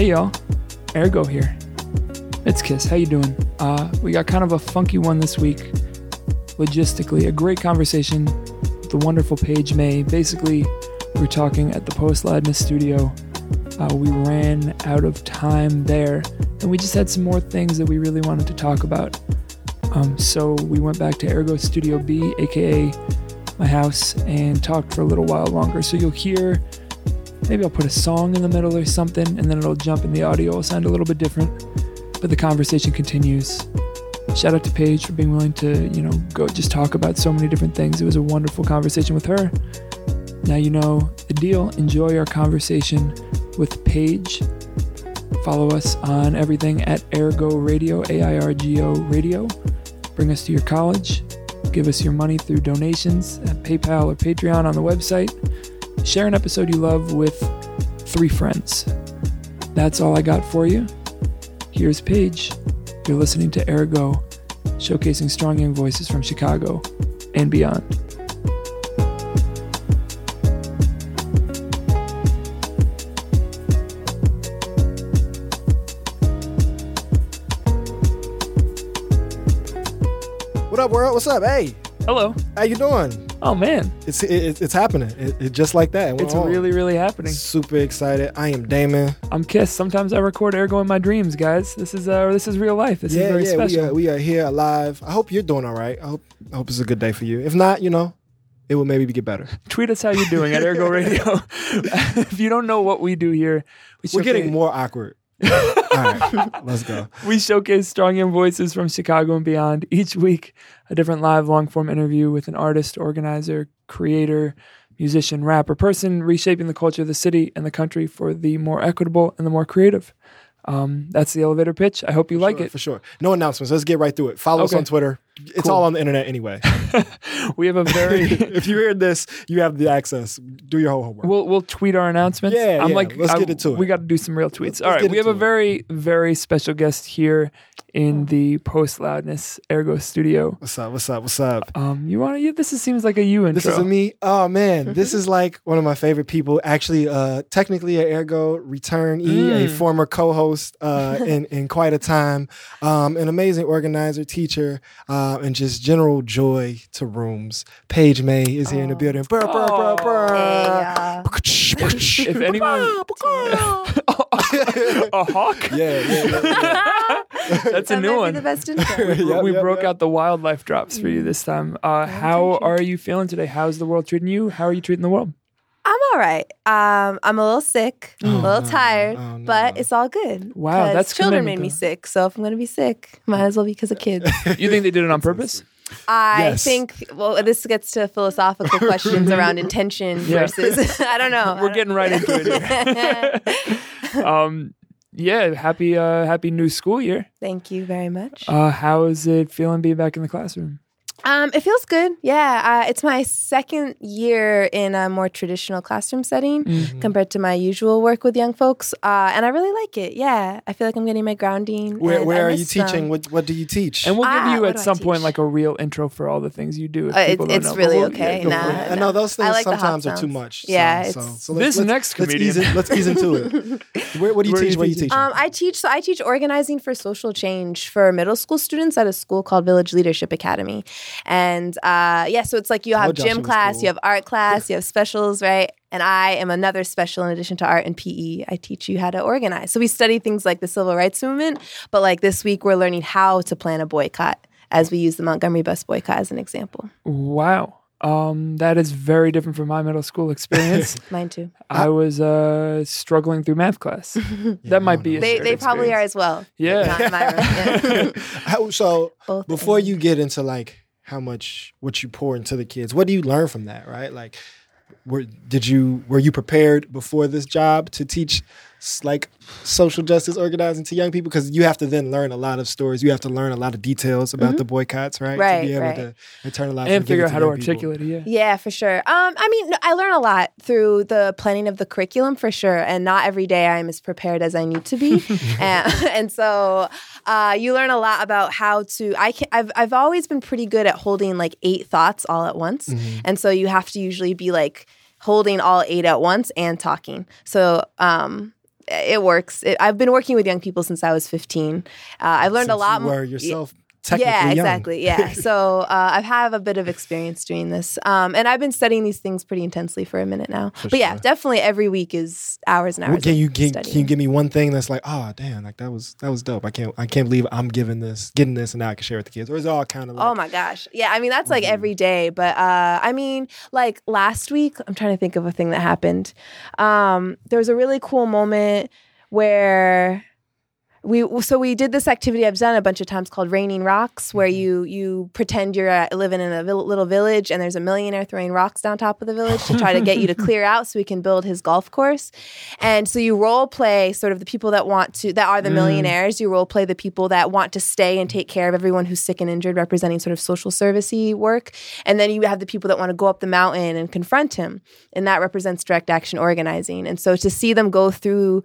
Hey y'all, AirGo here. It's Kiss. How you doing? Uh, we got kind of a funky one this week. Logistically, a great conversation with the wonderful Page May. Basically, we're talking at the Post Ladness studio. Uh, we ran out of time there, and we just had some more things that we really wanted to talk about. Um, so we went back to AirGo Studio B, aka my house, and talked for a little while longer. So you'll hear maybe I'll put a song in the middle or something, and then it'll jump and the audio will sound a little bit different. But the conversation continues. Shout out to Page for being willing to, you know, go just talk about so many different things. It was a wonderful conversation with her. Now you know the deal. Enjoy our conversation with Page. Follow us on everything at AirGo Radio, A I R G O Radio. Bring us to your college. Give us your money through donations at PayPal or Patreon on the website. Share an episode you love with three friends. That's all I got for you. Here's Page. You're listening to AirGo, showcasing strong young voices from Chicago and beyond. What up, world? What's up? Hey, Hello. how you doing? Oh man, It's it, it's happening. It, it just like that. We're it's on. really, really happening. super excited. I am Damon. I'm Kiss. Sometimes I record AirGo in my dreams, guys. This is uh, this is real life. This yeah, is very yeah. special. We are we are here alive. I hope you're doing all right. I hope I hope it's a good day for you. If not, you know, it will maybe get better. Tweet us how you're doing at AirGo Radio. if you don't know what we do here, we We're getting more awkward. all right, let's go. We showcase strong young voices from Chicago and beyond. Each week, a different live long form interview with an artist, organizer, creator, musician, rapper, person reshaping the culture of the city and the country for the more equitable and the more creative. Um, that's the elevator pitch. I hope you like Sure, it. for sure. No announcements. Let's get right through it. Follow us on Twitter. It's Cool. all on the internet anyway. We have a very. if you hear this, you have the access. Do your whole homework. We'll we'll tweet our announcements. Yeah, I'm yeah, like, let's I- get into it. We got to do some real tweets. Let's- All right, we have a it. very very special guest here in the post loudness AirGo studio. what's up? What's up? What's up? Um, you want to? You, this is, seems like a you intro. This is a me. Oh man, this is like one of my favorite people. Actually, uh, technically a AirGo returnee, a Mm. former co-host uh, in in quite a time, um, an amazing organizer, teacher, uh, and just general joy to rooms. Page May is here in the building. Brr, brr, brr, brr. if anyone, a hawk. yeah, yeah, yeah, yeah. That's a new might one. Be the best intro. Yep, we yep, broke yep. out the wildlife drops for you this time. Uh, how you. are you feeling today? How's the world treating you? How are you treating the world? I'm all right. Um, I'm a little sick, a little no. tired, Oh, no. but it's all good. Wow, that's children commitment, made me sick, so if I'm gonna be sick, might as well be because of kids. You think they did it on purpose? I Yes. think. Well, this gets to philosophical questions around intention versus. I don't know. We're getting right into it. Here. um, yeah, happy uh, happy new school year. Thank you very much. Uh, how is it feeling being back in the classroom? Um, it feels good. Yeah, uh, it's my second year in a more traditional classroom setting Mm-hmm. compared to my usual work with young folks, uh, and I really like it. Yeah, I feel like I'm getting my grounding. Where where are you miss them. teaching? What what do you teach? And we'll give Ah, you at some point like a real intro for all the things you do. If Uh, people it- don't it's know. Really we'll- okay. yeah, go Nah, for it. I know those I things like the hot sometimes are too much. Yeah, so, so, it's- so This let's, next let's ease, comedian. let's ease into it. Where, what do you Where teach? What do you teach? Um, I teach. So I teach organizing for social change for middle school students at a school called Village Leadership Academy, and uh, yeah, so it's like you have Told gym class, cool. you have art class, you have specials, right? And I am another special in addition to art and PE. I teach you how to organize. So we study things like the civil rights movement, but like this week we're learning how to plan a boycott as we use the Montgomery bus boycott as an example. Wow. Um, that is very different from my middle school experience. Mine too. I was uh, struggling through math class. that might be. A They they probably are as well. Yeah. Not mine, yeah. How, so Both before ends. you get into like how much what you pour into the kids, what do you learn from that? Right, like were did you were you prepared before this job to teach like social justice organizing to young people because you have to then learn a lot of stories. You have to learn a lot of details about the boycotts, right? Mm-hmm. Right, To be able right. to internalize and give figure it out how to young people. articulate it. Yeah. Yeah, for sure. Um, I mean, I learn a lot through the planning of the curriculum for sure, and not every day I'm as prepared as I need to be, and, and so uh, you learn a lot about how to. I can. I've I've always been pretty good at holding like eight thoughts all at once, and so you have to usually be like holding all eight at once and talking. So um, it works. It, I've been working with young people since I was 15. Uh, I've learned Since a lot more. were yourself yeah, exactly. Yeah. so uh, I have a bit of experience doing this, um, and I've been studying these things pretty intensely for a minute now. For but yeah, sure. definitely every week is hours and hours. Can you can, can you give me one thing that's like, oh damn, like that was that was dope. I can't I can't believe I'm giving this, getting this, and now I can share with the kids. Or is it all kind of like, Oh my gosh. Yeah, I mean that's like Mhm. every day, but uh I mean like last week, I'm trying to think of a thing that happened. Um there was a really cool moment where we so we did this activity I've done a bunch of times called Raining Rocks, where you you pretend you're uh, living in a vil- little village and there's a millionaire throwing rocks down top of the village to try to get you to clear out so he can build his golf course. And so you role play sort of the people that want to that are the Mm. millionaires. You role play the people that want to stay and take care of everyone who's sick and injured, representing sort of social servicey work. And then you have the people that want to go up the mountain and confront him, and that represents direct action organizing. And so to see them go through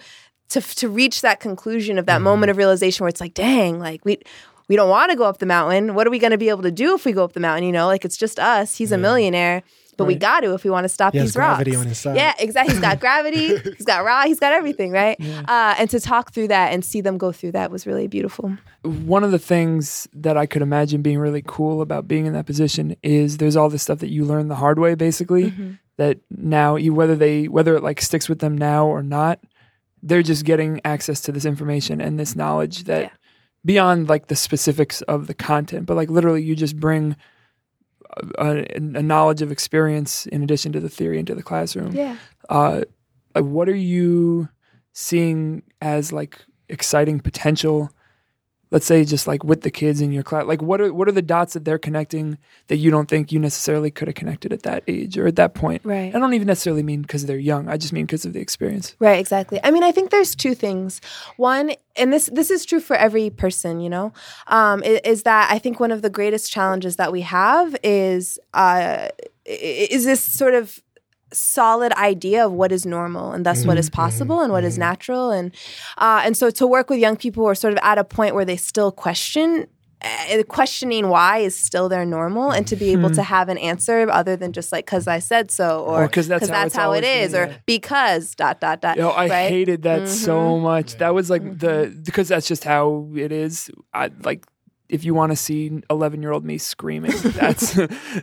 to to reach that conclusion of that moment of realization where it's like, dang, like we we don't want to go up the mountain. What are we going to be able to do if we go up the mountain? You know, like it's just us. He's a millionaire, but we got to if we want to stop He these rocks. gravity on his side. Yeah, exactly. He's got gravity. he's got raw. He's got everything, right? Yeah. Uh, and to talk through that and see them go through that was really beautiful. one of the things that I could imagine being really cool about being in that position is there's all this stuff that you learn the hard way basically that now you whether they whether it like sticks with them now or not they're just getting access to this information and this knowledge that Yeah. beyond like the specifics of the content but like literally you just bring a, a, a knowledge of experience in addition to the theory into the classroom Yeah. uh, like what are you seeing as like exciting potential? Let's say just like with the kids in your class, like what are what are the dots that they're connecting that you don't think you necessarily could have connected at that age or at that point? Right. I don't even necessarily mean because they're young. I just mean because of the experience. Right, exactly. I mean, I think there's two things. One, and this this is true for every person, you know, um, i- is, that I think one of the greatest challenges that we have is uh, is this sort of solid idea of what is normal and thus what is possible and what is natural and uh, and so to work with young people who are sort of at a point where they still question uh, questioning why is still their normal and to be able to have an answer other than just like because i said so or because that's how that's how it is or yeah. because dot dot dot know, I right? hated that so Mhm. much. That was like the because that's just how it is. I like if you want to see eleven year old me screaming, that's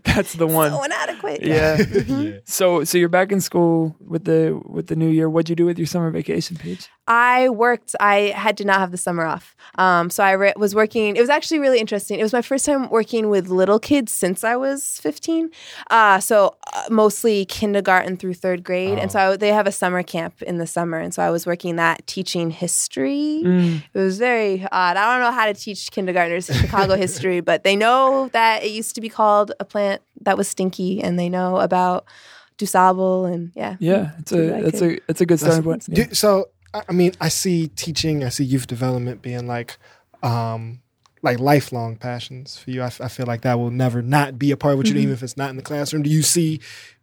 that's the one. so inadequate yeah. yeah. So so you're back in school with the with the new year. What'd you do with your summer vacation, Page? I worked. I had to not have the summer off. Um, so I re- was working. It was actually really interesting. It was my first time working with little kids since I was 15. Uh, so uh, mostly kindergarten through third grade. And so I, they have a summer camp in the summer. And so I was working that teaching history. Mm. It was very odd. I don't know how to teach kindergartners Chicago history, but they know that it used to be called a plant that was stinky, and they know about DuSable and yeah. Yeah, it's Did a I it's a it's a good starting point. Yeah. Do, so I mean, I see teaching, I see youth development being like, um, like lifelong passions for you. I, f- I feel like that will never not be a part of what you do, Mm-hmm. even if it's not in the classroom. Do you see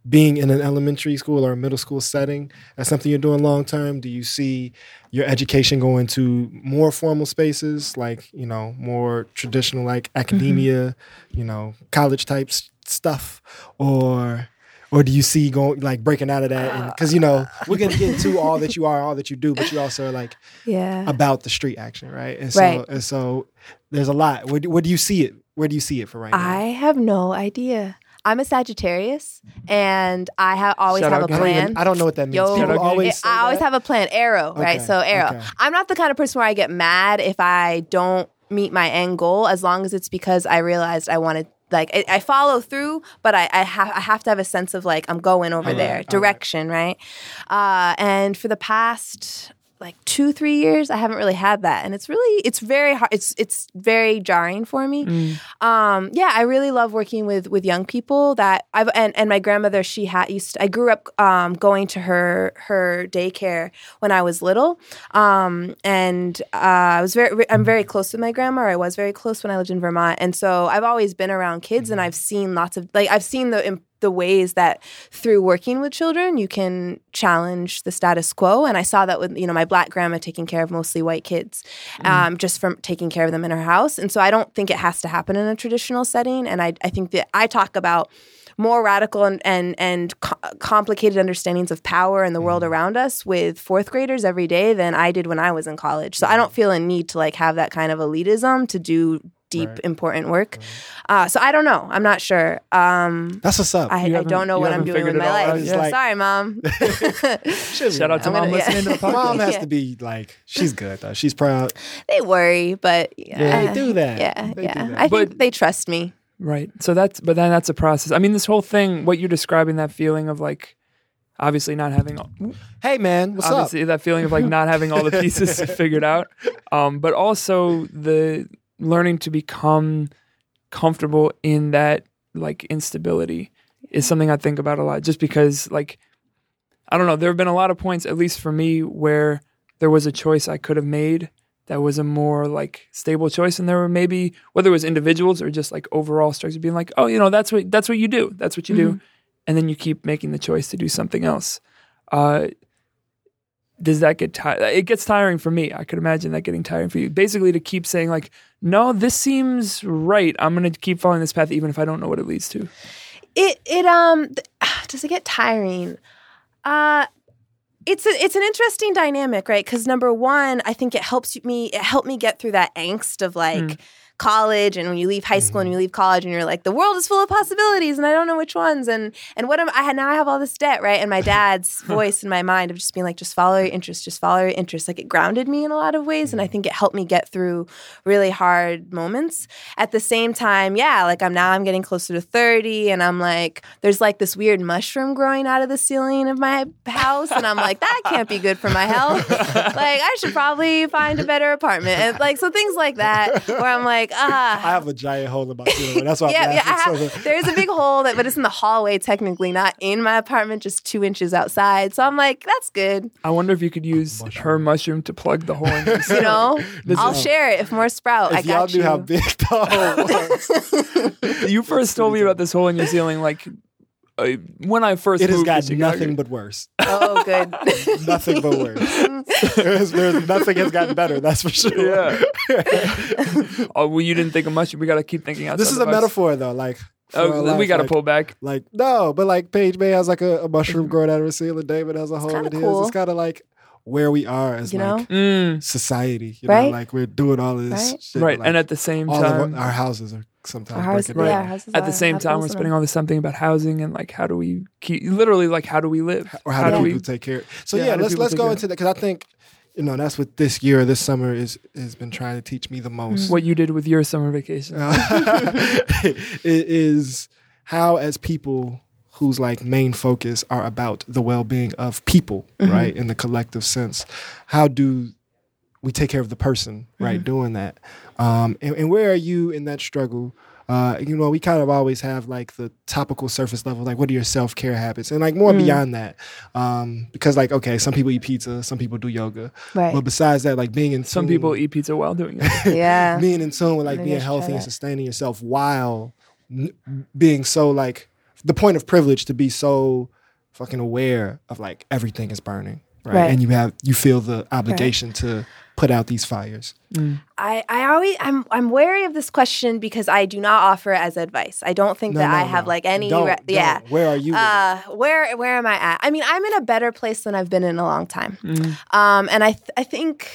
being in an elementary school or a middle school setting as something you're doing long term? Do you see your education going to more formal spaces, like you know, more traditional, like academia, you know, college types stuff, or or do you see going like breaking out of that? Because uh, you know we're gonna get into all that you are, all that you do, but you also are like Yeah. about the street action, right? And so, Right. and so there's a lot. Where, do- where do you see it? Where do you see it for right now? I have no idea. I'm a Sagittarius, and I have always Shout have a out now? I don't, plan. even, I don't know what that means. Yo, People out always. Say I always that. have a plan. Arrow, right? So arrow. okay. I'm not the kind of person where I get mad if I don't meet my end goal, as long as it's because I realized I wanted. Like I, I follow through, but I, I have I have to have a sense of like I'm going over Alright, there, direction, right? Uh, and for the past like two three years, I haven't really had that, and it's really it's very hard. It's it's very jarring for me Mm. um yeah i really love working with with young people that i've and, and my grandmother she had used to, i grew up um going to her her daycare when i was little um and uh, i was very i'm very close with my grandma or i was very close when i lived in vermont and so i've always been around kids and i've seen lots of like i've seen the the ways that through working with children you can challenge the status quo. And i saw that with you know my black grandma taking care of mostly white kids mm. um, just from taking care of them in her house. And so i don't think it has to happen in a traditional setting. And i, I think that i talk about more radical and and, and co- complicated understandings of power and the world mm. around us with fourth graders every day than I did when I was in college. So I mm. don't feel a need to like have that kind of elitism to do deep Right. important work. Uh, so I don't know. I'm not sure. Um, That's what's up. I, I don't know what I'm doing with my all life. out yet. Like- Sorry, mom. Shout out to I'm mom gonna- listening to the podcast. Mom has Yeah. to be like, she's good though. She's proud. they worry, but yeah, They do that. Yeah, They yeah. that. I But- think they trust me. Right. So that's, but then that's a process. I mean, this whole thing, what you're describing, that feeling of like, obviously not having, all, Hey man, what's up? obviously that feeling of like not having all the pieces figured out, um, but also the learning to become comfortable in that like instability is something I think about a lot. Just because, like, I don't know, there have been a lot of points, at least for me, where there was a choice I could have made that was a more like stable choice, and there were maybe whether it was individuals or just like overall structure being like, oh, you know, that's what that's what you do, that's what you do, and then you keep making the choice to do something else. Uh, does that get tired? It gets tiring for me. I could imagine that getting tiring for you. Basically, to keep saying like, no, this seems right. I'm gonna keep following this path, even if I don't know what it leads to. It it um th- does it get tiring? Uh it's a, it's an interesting dynamic, right? Because number one, I think it helps me. It helped me get through that angst of like Mm. College, and when you leave high school and mm-hmm. you leave college, and you're like, the world is full of possibilities, and I don't know which ones. And and what am I? had- Now I have all this debt, right? And my dad's voice in my mind of just being like, just follow your interests, just follow your interests. Like it grounded me in a lot of ways, and I mm-hmm. think it helped me get through really hard moments. At the same time, yeah, like I'm now I'm getting closer to 30 and I'm like there's like this weird mushroom growing out of the ceiling of my house and I'm like that can't be good for my health. like I should probably find a better apartment. And like so things like that where I'm like, ah, I have a giant hole in my ceiling. That's why. yeah, I'm yeah. I have, So there's a big hole that, but it's in the hallway technically, not in my apartment, just two inches outside. So I'm like, that's good. I wonder if you could use her mushroom to plug the hole in You know, This I'll is- share it if more sprout. I if y'all got knew you. how big the hole was, you first told me about this hole in your ceiling like uh, when I first it has moved got to Chicago. nothing but worse. oh, good. nothing but worse. there's, there's nothing has gotten better. That's for sure. Yeah. oh, well, you didn't think of mushroom. We got to keep thinking outside. this is the a box. metaphor though. Like Oh, our we got to like- pull back. Like no, but like Page May has like a, a mushroom growing out of her ceiling. David has a hole in his. cool. It's kind of like where we are as You like know? Mm, society. You know, Right? like we're doing all this Right? shit. right. like, and at the same all time, our, our houses are sometimes Our house- breaking yeah, down. our at the are- same time, we're spending all this something about housing and like how do we keep literally like how do we live? Or how, do do we? take care? So Yeah, yeah, let's let's go into that because I think you know that's what this year, this summer is has been trying to teach me the most. What you did with your summer vacation? It is how as people whose like main focus are about the well-being of people Mm-hmm. right in the collective sense how do we take care of the person right Mm-hmm. doing that um, and, and where are you in that struggle uh, you know, we kind of always have like the topical surface level, like what are your self care habits, and like more Mm. beyond that, um, because like okay, some people eat pizza, some people do yoga, Right. but besides that, like being in Some tune- people eat pizza while doing it. yeah. being in tune with like Maybe being healthy and sustaining yourself while n- being so like the point of privilege to be so fucking aware of like everything is burning right, Right. and you have you feel the obligation to put out these fires Mm. I, I always I'm I'm wary of this question because I do not offer it as advice. I don't think No, that no, I have no. like any Don't- re- don't. yeah. where are you? Uh, where where am I at? I mean, I'm in a better place than I've been in a long time. Mm. Um, and I th- I think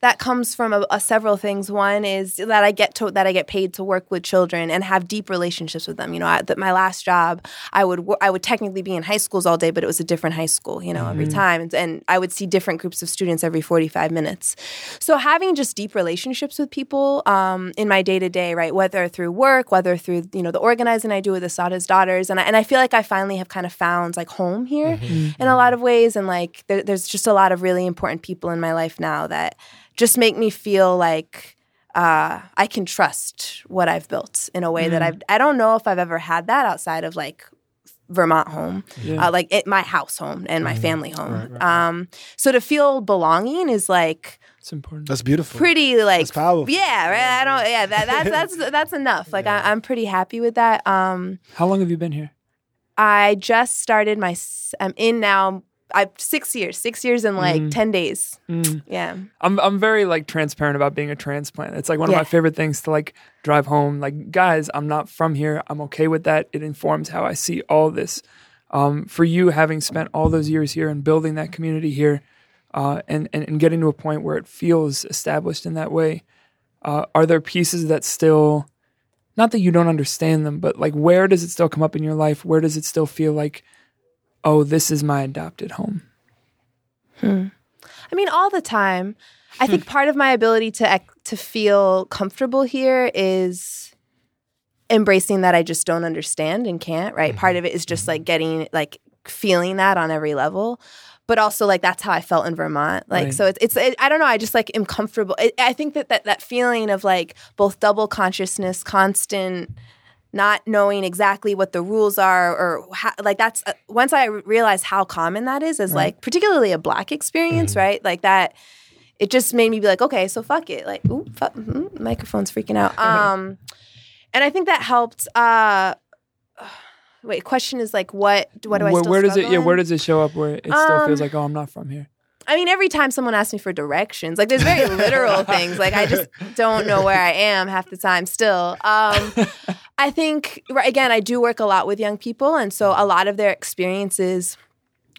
that comes from a, a several things. One is that I get to that I get paid to work with children and have deep relationships with them. You know, at the, my last job, I would I would technically be in high schools all day, but it was a different high school. You know, every time, and, and I would see different groups of students every forty five minutes. So having just deep relationships with people um, in my day to day, right, whether through work, whether through you know the organizing I do with Assata's daughters, and I, and I feel like I finally have kind of found like home here in a lot of ways, and like there, there's just a lot of really important people in my life now that just make me feel like uh, I can trust what I've built in a way that I've I don't know if I've ever had that outside of like Vermont home, Yeah. uh, like it, my house home and my family home. Um, so to feel belonging is like It's important. that's beautiful pretty like That's powerful. yeah right I don't yeah that, that's that's that's enough like I, I'm pretty happy with that um How long have you been here? I just started my I'm in now I six years, six years in like Mhm. ten days. Mm. Yeah. I'm I'm very like transparent about being a transplant. It's like one of Yeah. my favorite things to like drive home. Like, guys, I'm not from here. I'm okay with that. It informs how I see all this. Um, for you, having spent all those years here and building that community here, uh, and, and and getting to a point where it feels established in that way, uh, are there pieces that still, not that you don't understand them, but like where does it still come up in your life? Where does it still feel like, oh, this is my adopted home? Hmm. I mean, all the time. I think hmm. part of my ability to to feel comfortable here is embracing that I just don't understand and can't. Right. Part mm-hmm. of it is just mm-hmm. like getting like feeling that on every level. But also, like that's how I felt in Vermont. Like, Right. so it's, it's it, I don't know. I just like am comfortable. I I think that, that that feeling of like both double consciousness, constant not knowing exactly what the rules are or how, like that's uh, once i realized how common that is as like particularly a black experience right like that it just made me be like okay so fuck it like ooh fuck, mm, microphone's freaking out um and i think that helped uh wait question is like what what do i where, still where does it? struggle Yeah, where does it show up? Where it still feels Um, like, oh, I'm not from here. I mean, every time someone asks me for directions, like there's very literal things. Like I just don't know where I am half the time still. Um, I think, again, I do work a lot with young people. And so a lot of their experiences.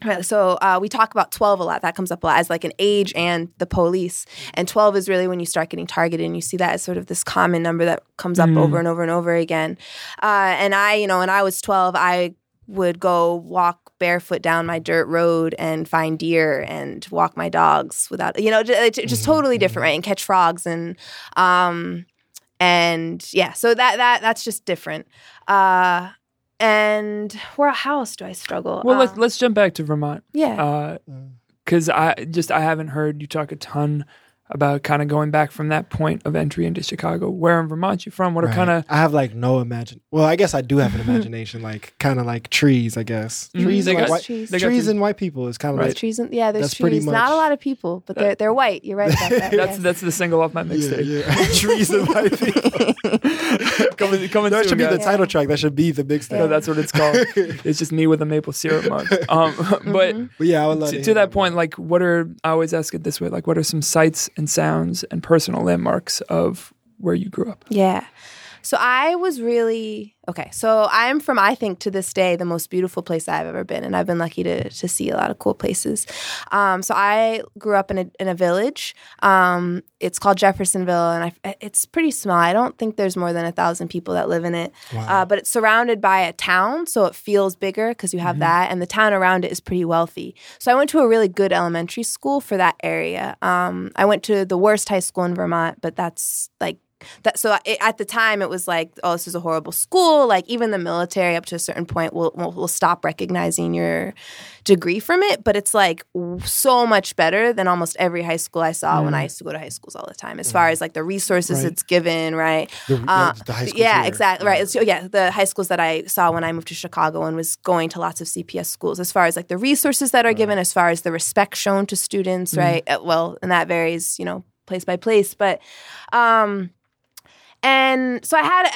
right, So uh, we talk about 12 a lot. That comes up a lot as like an age and the police. And 12 is really when you start getting targeted and you see that as sort of this common number that comes up Mm. over and over and over again. Uh, and I, you know, when I was 12, I would go walk barefoot down my dirt road and find deer and walk my dogs without you know ju- it's just totally different right and catch frogs and um and yeah so that that that's just different. Uh and where how else do i struggle? Well, uh, let's let's jump back to Vermont. Yeah. Because I just I haven't heard you talk a ton about kind of going back from that point of entry into Chicago. Where in Vermont you from? What are kind of I have like no imagine. Well, I guess I do have an imagination, like kind of like trees. I guess Mhm. trees They and got- white, trees. they trees the- and white people is kind of Right. like trees and yeah there's That's pretty trees not a lot of people but they're they're white you're right about that that's yes. that's the single off my yeah, mixtape. yeah. trees and white people. coming coming that should be the guys. title track. That should be the mixtape. No, that's what it's called. it's just me with a maple syrup mug. Um, but Mm-hmm. But yeah, I would love to, to, to that point, like, what are I always ask it this way? Like, what are some sights and sounds and personal landmarks of where you grew up? Yeah. So I was really okay. So I'm from I think to this day the most beautiful place I've ever been, and I've been lucky to to see a lot of cool places. Um, so I grew up in a in a village. Um, it's called Jeffersonville, and I, it's pretty small. I don't think there's more than a thousand people that live in it, Wow. uh, but it's surrounded by a town, so it feels bigger because you have that, and the town around it is pretty wealthy. So I went to a really good elementary school for that area. Um, I went to the worst high school in Vermont, but that's like that so it, at the time it was like oh this is a horrible school like even the military up to a certain point will, will will stop recognizing your degree from it but it's like w- so much better than almost every high school i saw when i used to go to high schools all the time as far as like the resources Right. it's given right the, uh, the yeah, exactly. Right. So, yeah, the high schools that I saw when I moved to Chicago and was going to lots of CPS schools, as far as like the resources that are given, as far as the respect shown to students, right? Uh, Well, and that varies, you know, place by place. But, um, and so I had uh,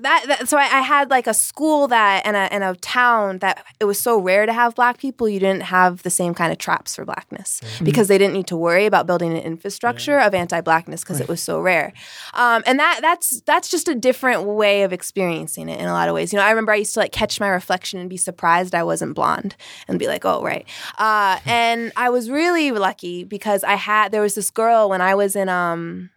that, that. So I, I had like a school that and a and a town that it was so rare to have black people. You didn't have the same kind of traps for blackness because they didn't need to worry about building an infrastructure of anti-blackness because it was so rare. Um, and that that's that's just a different way of experiencing it in a lot of ways. You know, I remember I used to like catch my reflection and be surprised I wasn't blonde and be like, oh right. Uh, and I was really lucky because I had there was this girl when I was in um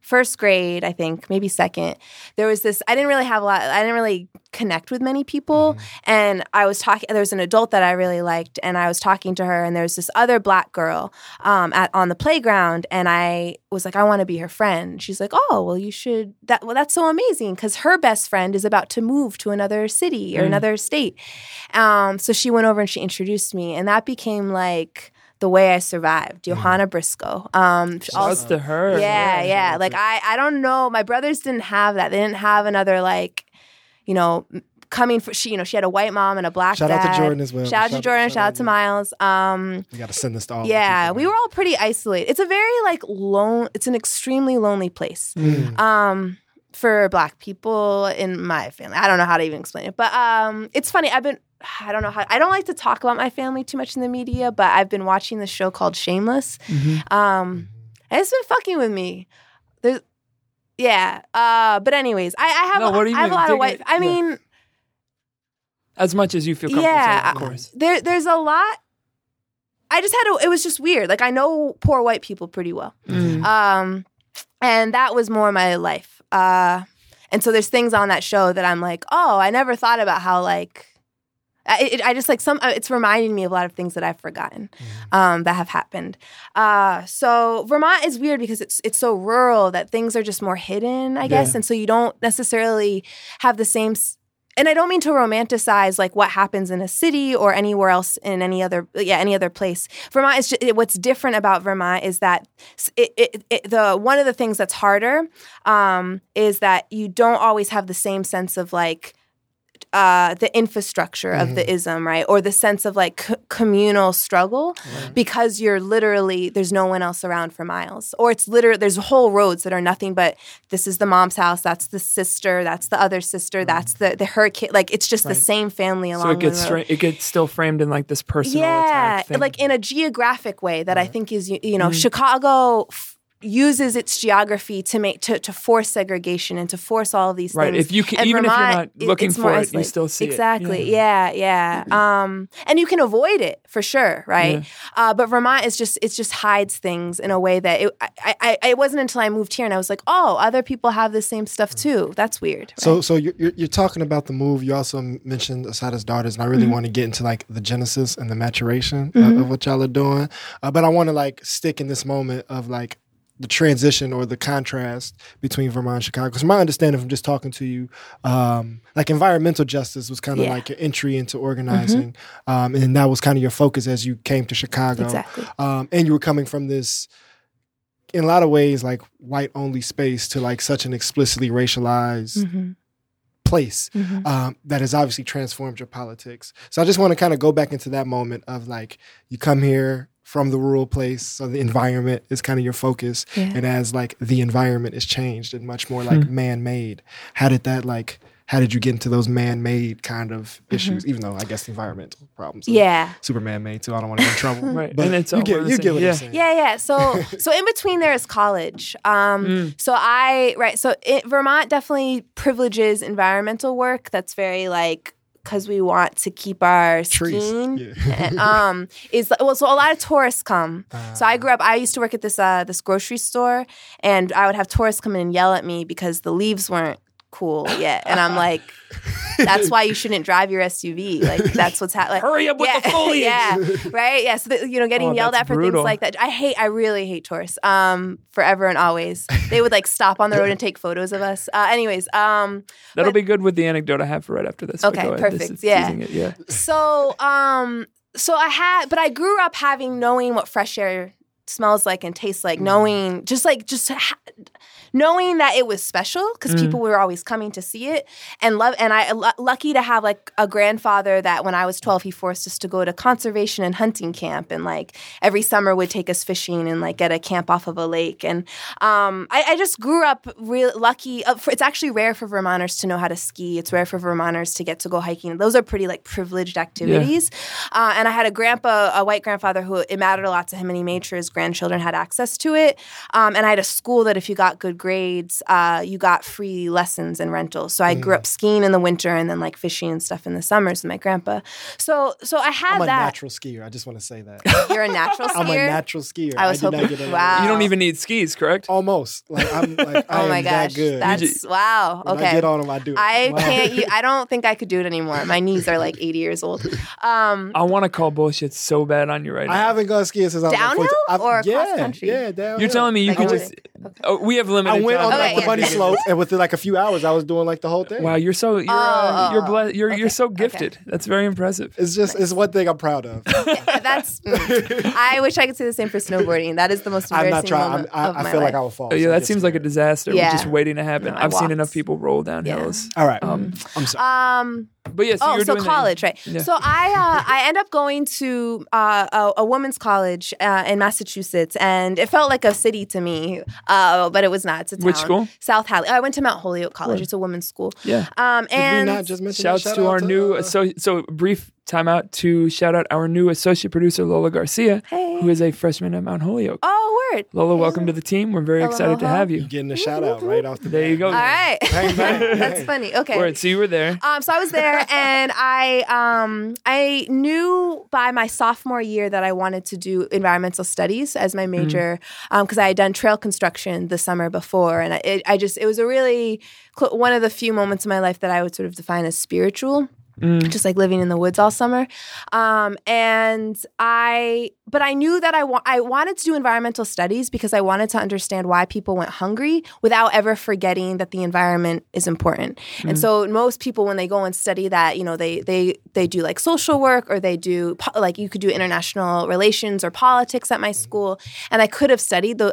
first grade, I think, maybe second, there was this, I didn't really have a lot, I didn't really connect with many people. And I was talking, there was an adult that I really liked, and I was talking to her, and there was this other black girl um, at, on the playground, and I was like, I want to be her friend. She's like, Oh, well, you should, that, well, that's so amazing because her best friend is about to move to another city or Mm. another state. Um, so she went over and she introduced me, and that became like, the way I survived, Johanna Briscoe. Um, also- Shouts to her. yeah, Yeah, yeah. Like. I, I don't know. My brothers didn't have that. They didn't have another like, you know, coming for she. You know, she had a white mom and a black Shout out to Jordan as well. Shout out to Jordan. Shout out to Miles. Um, We got to send this to all. yeah, we were all pretty isolated. It's a very like lone. It's an extremely lonely place. Mm. Um, for black people in my family. I don't know how to even explain it, but um, it's funny. I've been I don't know how I don't like to talk about my family too much in the media, but I've been watching this show called Shameless. Mhm. Um, and it's been fucking with me. There's, yeah. Uh, but anyways, I, I have No, you I have a lot of white. I yeah. mean, As much as you feel comfortable Yeah, saying, of course. there there's a lot. I just had to. It was just weird. Like I know poor white people pretty well. Mm. Um, and that was more my life. Uh, and so there's things on that show that I'm like, oh, I never thought about how like. I, it, I just like some. uh, It's reminding me of a lot of things that I've forgotten um, that have happened. Uh, so Vermont is weird because it's it's so rural that things are just more hidden, I guess, Yeah. and so you don't necessarily have the same. And I don't mean to romanticize like what happens in a city or anywhere else in any other yeah any other place. Vermont is just, what's different about Vermont is that it, it, it, the one of the things that's harder um, is that you don't always have the same sense of like uh, the infrastructure of the ism, right? Or the sense of like c- communal struggle because you're literally, there's no one else around for miles. Or it's literally, there's whole roads that are nothing but this is the mom's house, that's the sister, that's the other sister, that's the, the her kid. Like it's just the same family along So it gets the road. stra- it gets still framed in like this personal Yeah, like in a geographic way that I think is, you, you know, Chicago. F- uses its geography to make to, to force segregation and to force all of these Right, things. if you can- And even if you're not looking it's for it, you still see it. exactly. Yeah, yeah. Um, and you can avoid it for sure, right? Uh, but Vermont is just it just hides things in a way that it. I, I, I, it wasn't until I moved here and I was like, oh, other people have the same stuff too. That's weird. So, right? so you're, you're you're talking about the move. You also mentioned Assata's daughters, and I really Mm-hmm. want to get into like the genesis and the maturation of, of what y'all are doing. Uh, but I want to like stick in this moment of like the transition or the contrast between Vermont and Chicago. Because my understanding from just talking to you, um, like environmental justice was kind of Yeah. like your entry into organizing, um, and that was kind of your focus as you came to Chicago. Exactly. Um, and you were coming from this. In a lot of ways, like white only space to like such an explicitly racialized Mhm. place Mhm. um, that has obviously transformed your politics. So I just want to kind of go back into that moment of like you come here from the rural place, so the environment is kind of your focus, Yeah. and as like the environment is changed and much more like man-made. How did that like? How did you get into those man-made kind of issues? Even though I guess the environmental problems, are Mm-hmm. Yeah. super man-made too. I don't want to get in trouble, Right, But and it's you get one you the get what Yeah. I'm saying. Yeah, yeah. So, so in between there is college. Um, Mm. So I right. So it, Vermont definitely privileges environmental work. That's very like because we want to keep our Trees. skiing. Yeah. um, is well, so a lot of tourists come. so Ah. I grew up. I used to work at this uh, this grocery store, and I would have tourists come in and yell at me because the leaves weren't cool yet, and I'm like, that's why you shouldn't drive your SUV. Like that's what's happening. Hurry up with yeah, the foliage. yeah, right. Yeah, so that, you know, getting Oh, yelled at for brutal. things like that. I hate. I really hate tourists. Um, forever and always. They would like stop on the road and take photos of us. Uh, anyways, um, That'll be good with the anecdote I have for right after this. Okay, ahead. This perfect. Yeah. Yeah. so um, so I had, but I grew up having knowing what fresh air smells like and tastes like, knowing just like just. Ha- knowing that it was special because Mm. people were always coming to see it and love and I lu- lucky to have like a grandfather that when I was 12 he forced us to go to conservation and hunting camp and like every summer would take us fishing and like get a camp off of a lake and um, I, I just grew up real lucky uh, for, it's actually rare for Vermonters to know how to ski. It's rare for Vermonters to get to go hiking. Those are pretty like privileged activities. Uh, and I had a grandpa a white grandfather who it mattered a lot to him and he made sure his grandchildren had access to it. Um, and I had a school that if you got good grades, uh, you got free lessons and rentals. So I grew up skiing in the winter and then like fishing and stuff in the summers with my grandpa. So so I had I'm a that. natural skier. I just want to say that. You're a natural skier. I'm a natural skier. I was did not hoping- get wow. You don't even need skis, correct? Almost. Like I'm like oh am my that gosh, good. that's wow. when Okay. I get on them, I do it. I Wow. can't. u- I don't think I could do it anymore. My knees are like 80 years old. Um, I want to call bullshit so bad on you right now. I haven't gone skiing since I was like Downhill 14. I've- or yeah, cross country? Yeah, downhill. You're telling me you Like could what? Just. Oh, we have limited I went time. on Okay, like the yeah. bunny slope, and within like a few hours, I was doing like the whole thing. Wow, you're so you're Oh, uh, oh, you're oh. ble- you're you're Okay, so okay. gifted. That's very impressive. It's just it's one thing I'm proud of. yeah, that's. mm. I wish I could say the same for snowboarding. That is the most I'm not trying. I'm, I, of I my feel life. like I will fall. Oh, yeah, so I that get seems like a scared. disaster. Yeah. Just waiting to happen. No, I I've seen enough people roll down Yeah. hills. All right. Um, I'm sorry. Um, But yeah, so oh, you're so doing college, that. right? Yeah. So I uh, I end up going to uh, a, a women's college uh, in Massachusetts, and it felt like a city to me, uh, but it was not. It's a town. Which school? South Hadley. I went to Mount Holyoke College. Cool. It's a women's school. Yeah. Um, Did and we not just mention Shouts? Shout to out our new uh, so so brief timeout to shout out our new associate producer Lola Garcia, Hey. who is a freshman at Mount Holyoke. oh, word. Lola, welcome to the team. We're very Hello, excited to have you you. getting a shout out right off the There you go. All right. Bang, bang, That's funny. Okay. Word. So you were there. Um, so I was there, and I um, I knew by my sophomore year that I wanted to do environmental studies as my major because I had done trail construction the summer before, and I, it, I just it was a really cl- one of the few moments in my life that I would sort of define as spiritual. Just like living in the woods all summer, um, and I, but I knew that I wa- I wanted to do environmental studies because I wanted to understand why people went hungry without ever forgetting that the environment is important. And so most people, when they go and study that, you know, they they they do like social work or they do po- like you could do international relations or politics at my school, and I could have studied the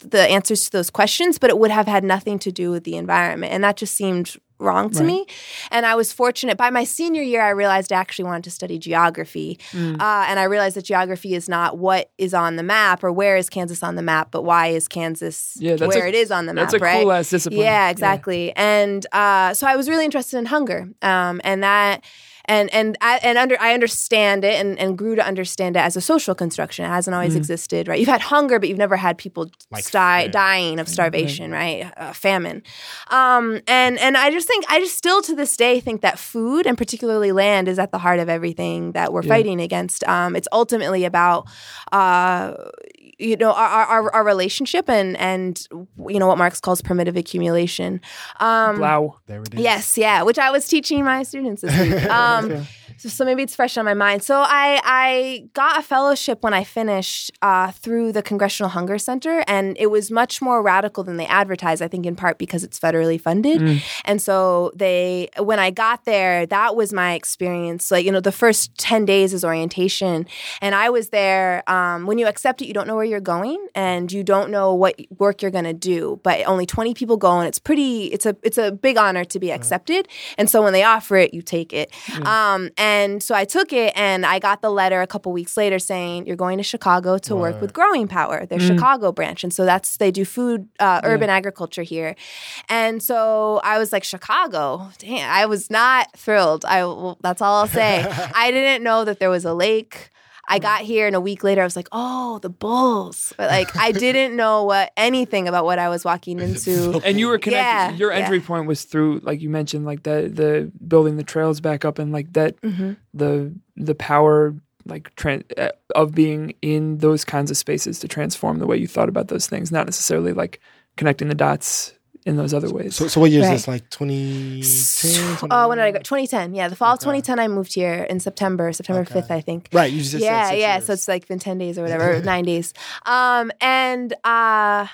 the answers to those questions, but it would have had nothing to do with the environment, and that just seemed wrong to Right. me. And I was fortunate. By my senior year, I realized I actually wanted to study geography. Mm. Uh, and I realized that geography is not what is on the map or where is Kansas on the map, but why is Kansas Yeah, where a- it is on the map, That's a right? cool ass discipline. Yeah, exactly. And uh, so I was really interested in hunger, um, and that. And and I and under I understand it and, and grew to understand it as a social construction. It hasn't always existed, right? You've had hunger, but you've never had people Like, die, yeah. dying of starvation, right? Uh, famine. Um, and and I just think I just still to this day think that food and particularly land is at the heart of everything that we're Yeah. fighting against. Um, it's ultimately about uh, you know our, our our relationship and and you know what Marx calls primitive accumulation. Um, Wow. There it is. Yes, yeah, which I was teaching my students this week. Um, so, so maybe it's fresh on my mind. So I I got a fellowship when I finished uh, through the Congressional Hunger Center, and it was much more radical than they advertised. I think in part because it's federally funded, and so they when I got there, that was my experience. Like you know, the first ten days is orientation, and I was there. Um, when you accept it, you don't know where you're going, and you don't know what work you're going to do. But only twenty people go, and it's pretty. It's a it's a big honor to be accepted. And so when they offer it, you take it. Um, and so I took it, and I got the letter a couple weeks later saying you're going to Chicago to work with Growing Power, their Chicago branch. And so that's they do food, uh, urban agriculture here. And so I was like, Chicago, damn, I was not thrilled. I well, that's all I'll say. I didn't know that there was a lake. I got here and a week later I was like, "Oh, the Bulls!" But like I didn't know what anything about what I was walking into. And you were connected. Yeah, your yeah. entry point was through, like you mentioned, like the the building the trails back up and like that Mhm. the the power like tran uh, of being in those kinds of spaces to transform the way you thought about those things, not necessarily like connecting the dots in those other ways. So, so what year Right. is this? Like 2010? Oh, when did I go? 2010. Yeah, the fall of 2010, I moved here in September, September Okay. 5th, I think. Right. You just yeah, said six yeah. years. So it's like been 10 days or whatever, nine days. Um, and uh,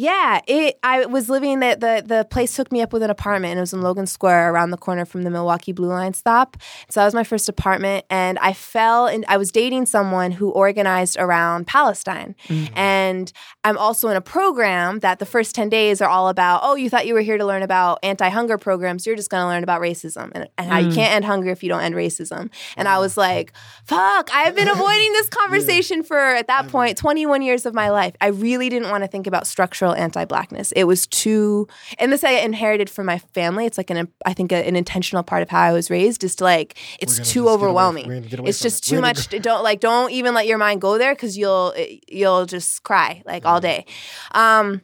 yeah, it. I was living the, the the place took me up with an apartment, and it was in Logan Square, around the corner from the Milwaukee Blue Line stop. So that was my first apartment, and I fell. and I was dating someone who organized around Palestine, mm. and I'm also in a program that the first 10 days are all about. Oh, you thought you were here to learn about anti-hunger programs? You're just going to learn about racism and, and how you mm. can't end hunger if you don't end racism. And I mm. was like, fuck, I've been avoiding this conversation for at that point 21 years of my life. I really didn't want to think about structural anti-blackness. It was too, and this I inherited from my family. It's like an, I think, a, an intentional part of how I was raised is to like, it's too just get away- overwhelming. we're gonna get away It's just it. too We're much. Don't like, don't even let your mind go there because you'll, you'll just cry like all day. Um,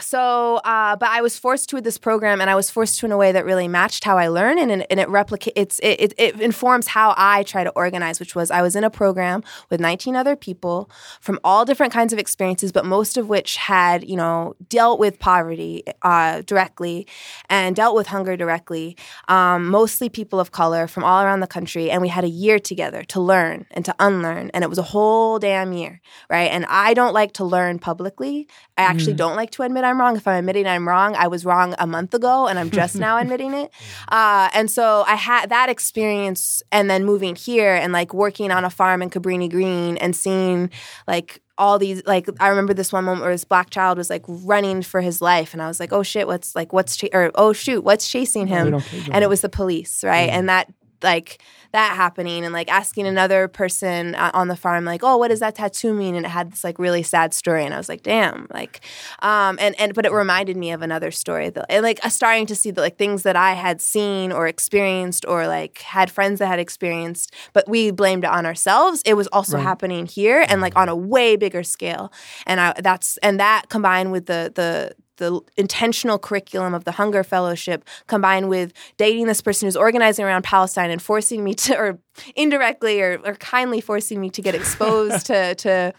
so, uh, but I was forced to with this program, and I was forced to in a way that really matched how I learn, and, and it replicates. It, it, it informs how I try to organize. Which was I was in a program with 19 other people from all different kinds of experiences, but most of which had you know dealt with poverty uh, directly and dealt with hunger directly. Um, mostly people of color from all around the country, and we had a year together to learn and to unlearn, and it was a whole damn year, right? And I don't like to learn publicly. I actually don't like to admit I'm wrong. If I'm admitting I'm wrong, I was wrong a month ago, and I'm just now admitting it. Uh, and so I had that experience, and then moving here and like working on a farm in Cabrini Green and seeing like all these like I remember this one moment where this black child was like running for his life, and I was like, oh shit, what's like what's cha- or oh shoot, what's chasing him? them. And it was the police, right? Mm-hmm. And that like that happening and like asking another person uh, on the farm like oh what does that tattoo mean? And it had this like really sad story and i was like damn like um and and but it reminded me of another story that, and like uh, starting to see the like things that i had seen or experienced or like had friends that had experienced but we blamed it on ourselves. It was also Right. happening here and like on a way bigger scale. And i that's and that combined with the the the intentional curriculum of the Hunger Fellowship combined with dating this person who's organizing around Palestine and forcing me to, or indirectly or, or kindly forcing me to get exposed to, to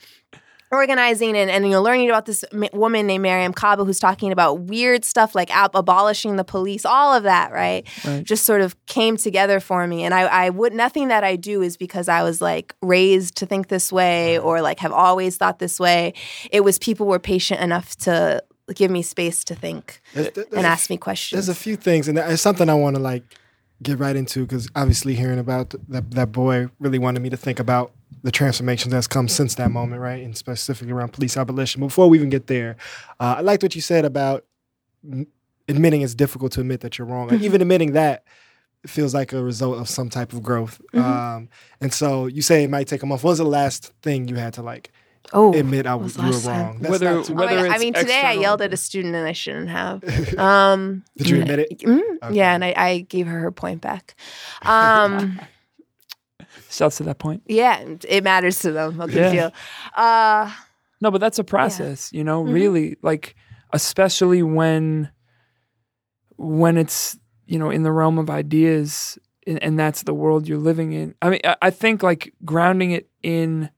organizing and, and you know learning about this m- woman named Mariame Kaba who's talking about weird stuff like ab- abolishing the police, all of that, right? Right. Just sort of came together for me, and I, I would nothing that I do is because I was like raised to think this way or like have always thought this way. It was people were patient enough to give me space to think There's- there's and ask me questions. There's a few things, and it's something I want to like get right into because obviously hearing about that that boy really wanted me to think about the transformation that's come since that moment, right? And specifically around police abolition. Before we even get there, uh, I liked what you said about admitting it's difficult to admit that you're wrong. Like, even admitting that feels like a result of some type of growth. Um, and so you say it might take a month. What was the last thing you had to like oh, admit I was was you were wrong? That's Whether- not too- Oh whether God. I mean, today I yelled at a student and I shouldn't have. Um, Did you admit it? mm, Okay. Yeah, and I, I gave her her point back. Um, Shouts to that point. yeah, it matters to them. Okay, Yeah. deal. Uh, No, but that's a process, you know, Mhm. really like especially when when it's, you know, in the realm of ideas and, and that's the world you're living in. I mean, I, I think like grounding it in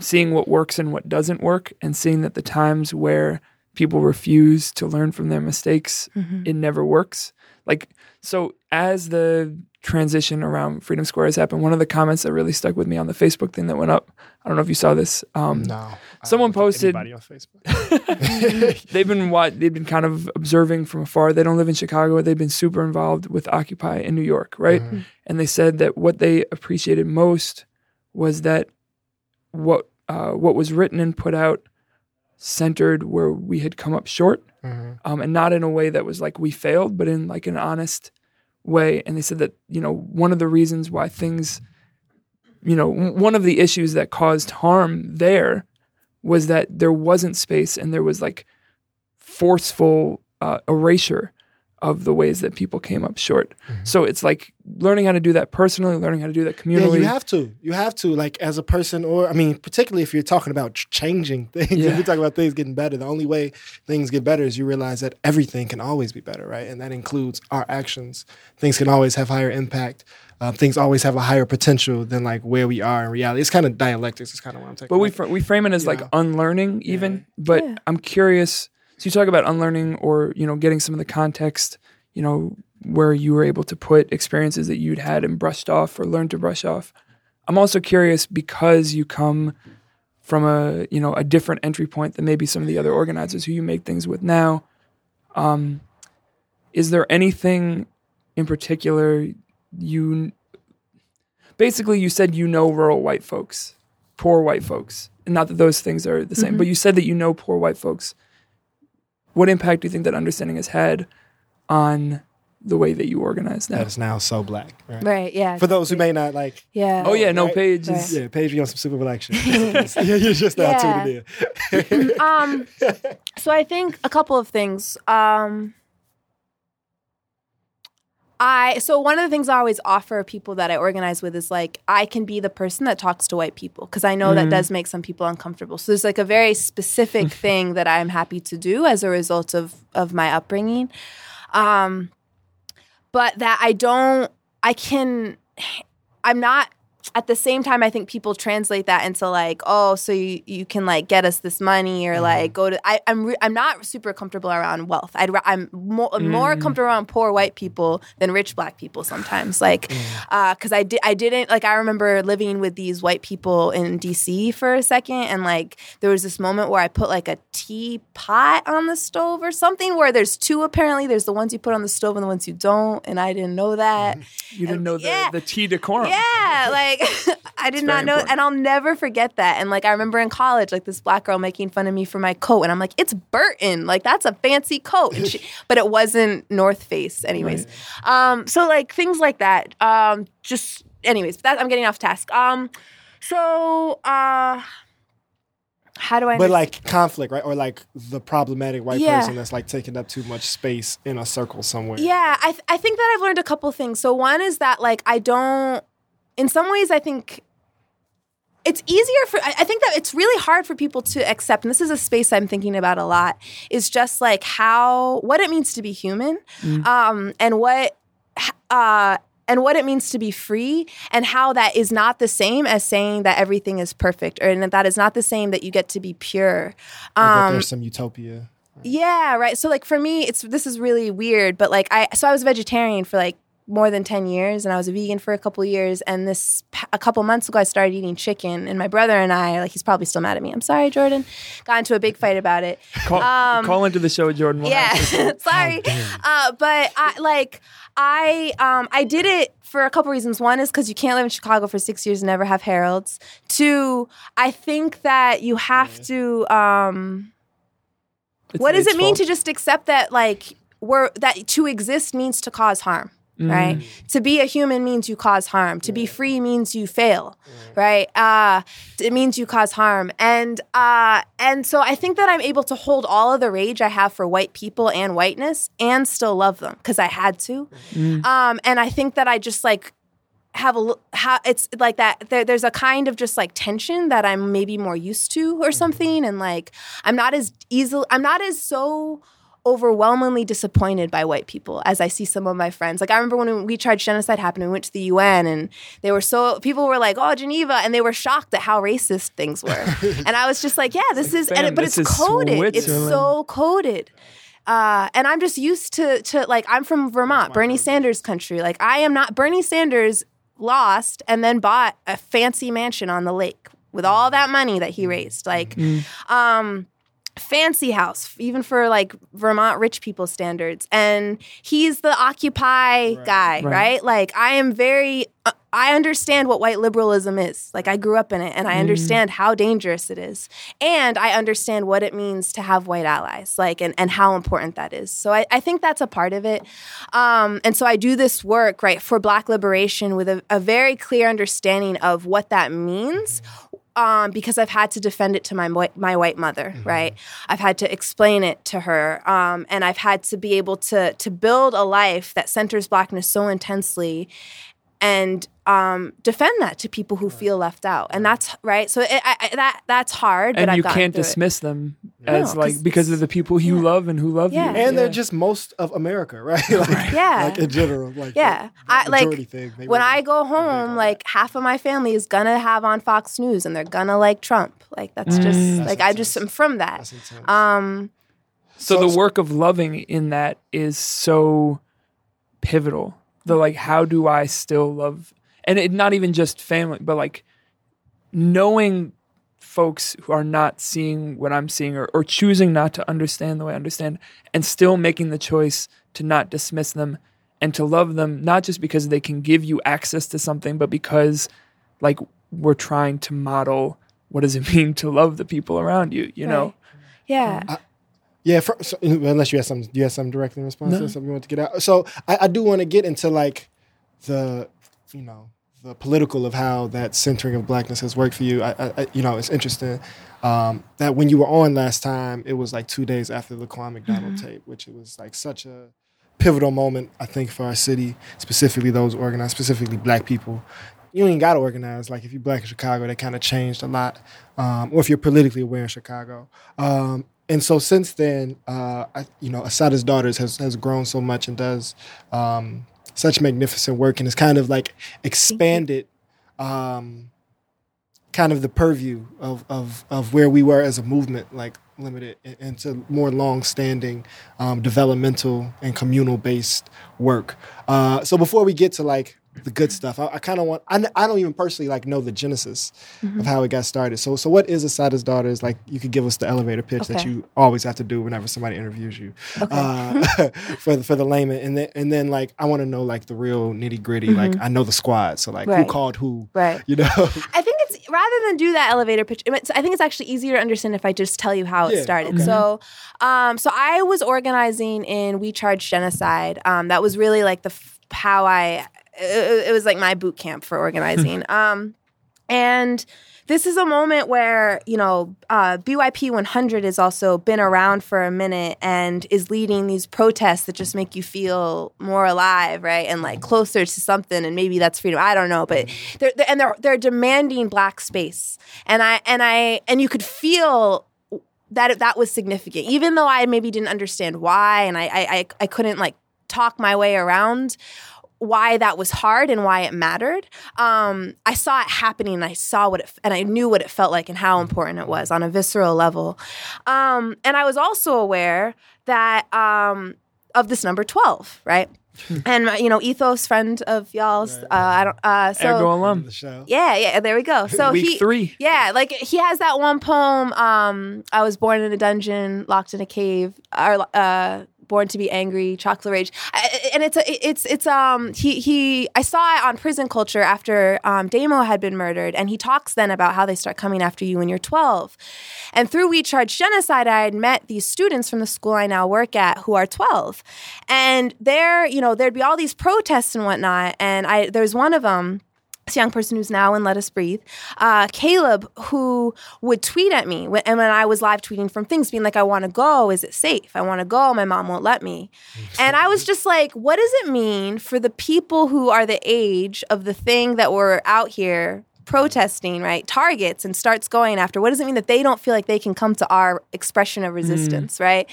seeing what works and what doesn't work and seeing that the times where people refuse to learn from their mistakes mhm. it never works. Like so as the transition around Freedom Square has happened, one of the comments that really stuck with me on the Facebook thing that went up, I don't know if you saw this. Um no. Someone posted- anybody on Facebook. they've been what they've been kind of observing from afar. They don't live in Chicago. They've been super involved with Occupy in New York, right? Mhm. And they said that what they appreciated most was that what uh, what was written and put out centered where we had come up short, Mhm. um, and not in a way that was like we failed, but in like an honest way. And they said that you know one of the reasons why things, you know, one of the issues that caused harm there was that there wasn't space and there was like forceful uh, erasure of the ways that people came up short. So it's like learning how to do that personally, learning how to do that Yeah, communally. you have to. You have to, like, as a person, or I mean, particularly if you're talking about changing things. Yeah. If you're talking about things getting better, the only way things get better is you realize that everything can always be better, right? And that includes our actions. Things can always have higher impact. Um, things always have a higher potential than like where we are in reality. It's kind of dialectics. It's kind of what I'm taking. But we fr- we frame it as like Yeah. unlearning even. But Yeah. I'm curious. So you talk about unlearning or you know getting some of the context, you know, where you were able to put experiences that you'd had and brushed off or learned to brush off. I'm also curious because you come from a you know a different entry point than maybe some of the other organizers who you make things with now. Um, is there anything in particular you basically you said you know rural white folks, poor white folks, and not that those things are the same, Mhm. but you said that you know poor white folks. What impact do you think that understanding has had on the way that you organize now? that is now so black, right? right, yeah. For those who may not like, yeah. Oh yeah, no Right. page Right. yeah, page me on some super black shit. yeah, you're just now Yeah. tuning in. um so i think a couple of things um i so one of the things i always offer people that i organize with is like i can be the person that talks to white people because i know Mhm. that does make some people uncomfortable so there's like a very specific thing that i'm happy to do as a result of of my upbringing um but that i don't i can i'm not at the same time, I think people translate that into like, oh, so you, you can like get us this money or mm-hmm. like go to. I, I'm re- I'm not super comfortable around wealth. I'd I'm more more Mm. comfortable around poor white people than rich black people sometimes. Like, because uh, I did I didn't like I remember living with these white people in D.C. for a second, and like there was this moment where I put like a teapot on the stove or something where there's two apparently. There's the ones you put on the stove and the ones you don't, and I didn't know that. Mm-hmm. you didn't know the, Yeah. the tea decorum. Yeah, like like I did not know, important. and I'll never forget that. And like I remember in college, like this black girl making fun of me for my coat, and I'm like, it's Burton, like that's a fancy coat, and she, but it wasn't North Face, anyways. Um, so like things like that. Um, just anyways, that I'm getting off task. Um, so uh, how do I? But under- like conflict, right? Or like the problematic white Yeah. person that's like taking up too much space in a circle somewhere. Yeah, I th- I think that I've learned a couple things. So one is that like I don't. In some ways, I think it's easier for. I think that it's really hard for people to accept, and this is a space I'm thinking about a lot. Is just like how what it means to be human, um, and what. Uh, and what it means to be free, and how that is not the same as saying that everything is perfect, or and that that is not the same that you get to be pure. Um, there's some utopia. yeah, right. So like for me, it's this is really weird, but like I so I was vegetarian for like more than 10 years and I was a vegan for a couple years and this a couple months ago I started eating chicken and my brother and I like he's probably still mad at me. I'm sorry, Jordan. Got into a big fight about it. Call, Um, call into the show, Jordan. We'll yeah. have to- sorry. Uh, but I like I um I did it for a couple reasons. One is because you can't live in Chicago for six years and never have Harold's. Two, I think that you have to um what does it mean fault. to just accept that like we're that to exist means to cause harm right? To be a human means you cause harm. To be free means you fail right? Uh it means you cause harm. And uh and so i think that i'm able to hold all of the rage i have for white people and whiteness and still love them because i had to. Um and i think that i just like have a how it's like that there, there's a kind of just like tension that i'm maybe more used to or something. And like i'm not as easily i'm not as so overwhelmingly disappointed by white people as i see some of my friends. Like i remember when we Charge Genocide happened we went to the un and they were so people were like oh geneva and they were shocked at how racist things were. And i was just like yeah this is and it, but it's coded. It's so coded. Uh, and I'm just used to to like I'm from Vermont, Bernie Sanders country. Like I am not Bernie Sanders lost and then bought a fancy mansion on the lake with all that money that he raised. Like um fancy house even for like Vermont rich people standards and he's the occupy guy, right. Like I am very uh, I understand what white liberalism is. Like I grew up in it and I understand how dangerous it is. And I understand what it means to have white allies, like and, and how important that is. So I, I think that's a part of it. Um, and so I do this work, right, for black liberation with a, a very clear understanding of what that means. Um, because I've had to defend it to my white, my white mother, right? I've had to explain it to her, um, and I've had to be able to to build a life that centers blackness so intensely, and um, defend that to people who feel left out, and that's right. So it, I, I, that that's hard, but and I've you can't through it. dismiss them No, like because of the people you yeah. love and who love Yeah. you. And they're just most of America, right? like, Yeah. like in general, like Yeah, the I like thing. When really I go are big on home, that. like half of my family is gonna have on Fox News, and they're gonna like Trump. Like that's just Mm. like That's I just am from that. That's. Um, So, So- the work of loving in that is so pivotal. The like, how do I still love? And it not even just family, but like knowing folks who are not seeing what I'm seeing or, or choosing not to understand the way I understand, and still making the choice to not dismiss them and to love them, not just because they can give you access to something, but because like we're trying to model what does it mean to love the people around you, you know? Right. yeah, mm-hmm. Yeah, for, so, unless you have some, you have some direct in response No. to something you want to get out. So I, I do want to get into like the, you know, the political of how that centering of blackness has worked for you. I, I you know, it's interesting um, that when you were on last time, it was like two days after the Laquan McDonald tape, which it was like such a pivotal moment, I think, for our city, specifically those organized, specifically black people. You ain't got to organize. Like if you're black in Chicago, that kind of changed a lot. Um, or if you're politically aware in Chicago. Um, and so since then, uh, I, you know, Assata's Daughters has, has grown so much and does um, such magnificent work and has kind of like expanded um, kind of the purview of, of, of where we were as a movement, like limited into more long-standing um, developmental and communal-based work. Uh, so before we get to like the good stuff. I, I kind of want. I, I don't even personally like know the genesis Mm-hmm. of how it got started. So so what is Assata's daughters? Like you could give us the elevator pitch that you always have to do whenever somebody interviews you uh, for the, for the layman, and then and then like I want to know like the real nitty gritty. Like I know the squad, so like who Mm-hmm. Called who. Right. You know. I think it's rather than do that elevator pitch. I think it's actually easier to understand if I just tell you how Yeah, it started. okay. So, um, so I was organizing in We Charge Genocide. Um, that was really like the f- how I. It, it was like my boot camp for organizing. um, and this is a moment where you know uh, BYP 100 has also been around for a minute and is leading these protests that just make you feel more alive, right, and like closer to something. And maybe that's freedom. I don't know, but they're, they're and they're they're demanding black space, and I and I and you could feel that that was significant, even though I maybe didn't understand why, and I I I, I couldn't like talk my way around why that was hard and why it mattered. Um, I saw it happening and I saw what it, and I knew what it felt like and how important it was on a visceral level. Um, and I was also aware that um, of this number 12, right? and you know, Ethos, friend of y'all's, uh, I don't, uh, so AirGo alum. the show. yeah, yeah, there we go. So Week he, three. yeah, like he has that one poem. Um, I was born in a dungeon, locked in a cave, or uh, born to be angry, chocolate rage, and it's a, it's it's um he he I saw it on prison culture after um, Damo had been murdered, and he talks then about how they start coming after you when you're 12, and through We Charge Genocide, I had met these students from the school I now work at who are 12, and there you know there'd be all these protests and whatnot, and I there's one of them this young person who's now in Let Us Breathe, uh, Caleb, who would tweet at me when, and when I was live tweeting from things, being like, I want to go. Is it safe? I want to go. My mom won't let me. And I was just like, what does it mean for the people who are the age of the thing that we're out here protesting, right? Targets and starts going after. What does it mean that they don't feel like they can come to our expression of resistance, right?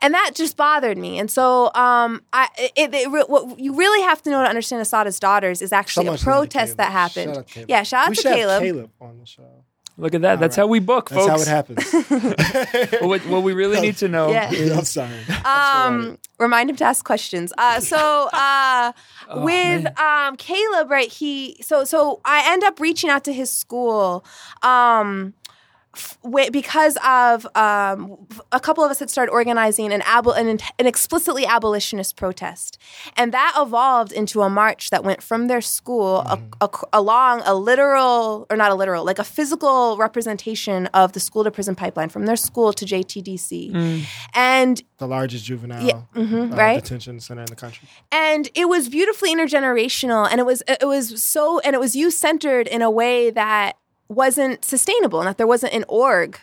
And that just bothered me. And so, um, I it, it, re- what you really have to know to understand Assata's daughters is actually a Someone should protest that happened. Shout out Caleb. Yeah, shout out we to should have Caleb. Caleb on the show. Look at that. That's right. how we book, folks. That's folks. how it happens. What, what we really need to know Yeah. is I'm sorry. um, remind him to ask questions. Uh, so uh, Oh, with um, Caleb, right? He so so I end up reaching out to his school. Um, f- wi- because of um, a couple of us had started organizing an, abo- an, an explicitly abolitionist protest, and that evolved into a march that went from their school a- ac- along a literal or not a literal, like a physical representation of the school to prison pipeline from their school to JTDC, and The largest juvenile Yeah, mhm, uh, right. detention center in the country. and it was beautifully intergenerational and it was it was so and it was youth centered in a way that wasn't sustainable and that there wasn't an org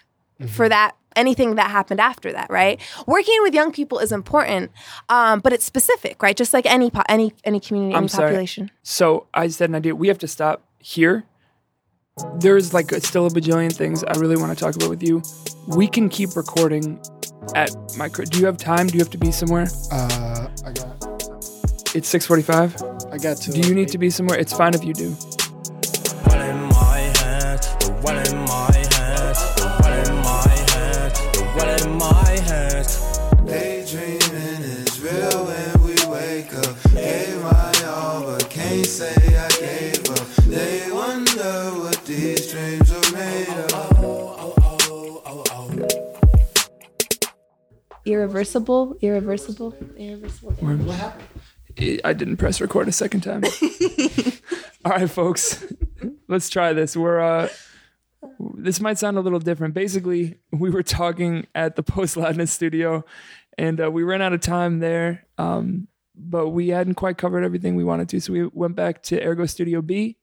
for that anything that happened after that right working with young people is important um, but it's specific right just like any po- any any community I'm any sorry. population So I just had an idea. We have to stop here. There's like still a bajillion things I really want to talk about with you. We can keep recording at my. Do you have time? Do you have to be somewhere? Uh, I got. It's 6:45. I got to. Do you need to be somewhere? It's fine if you do. Irreversible irreversible irreversible What happened? I didn't press record a second time. All right, folks, let's try this. We're uh, this might sound a little different. Basically, we were talking at the Post Loudness studio, and uh, we ran out of time there. Um, but we hadn't quite covered everything we wanted to, so we went back to AirGo Studio B.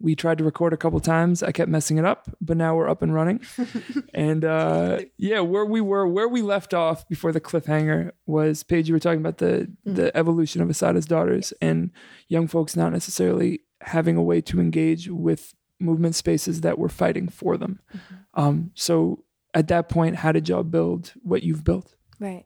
We tried to record a couple times. I kept messing it up, but now we're up and running. and uh, yeah, where we were, where we left off before the cliffhanger was Page. You were talking about the the evolution of Assata's daughters and young folks not necessarily having a way to engage with movement spaces that were fighting for them. Um, so at that point, how did y'all build what you've built? Right.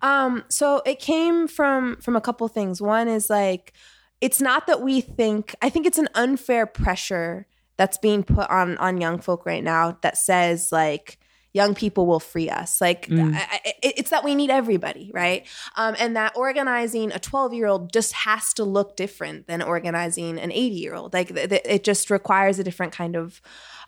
Um, so it came from from a couple things. One is like it's not that we think I think it's an unfair pressure that's being put on on young folk right now that says like young people will free us. Like Mm. I, I, it's that we need everybody, right? Um, and that organizing a 12 year old just has to look different than organizing an 80 year old. Like th- th- it just requires a different kind of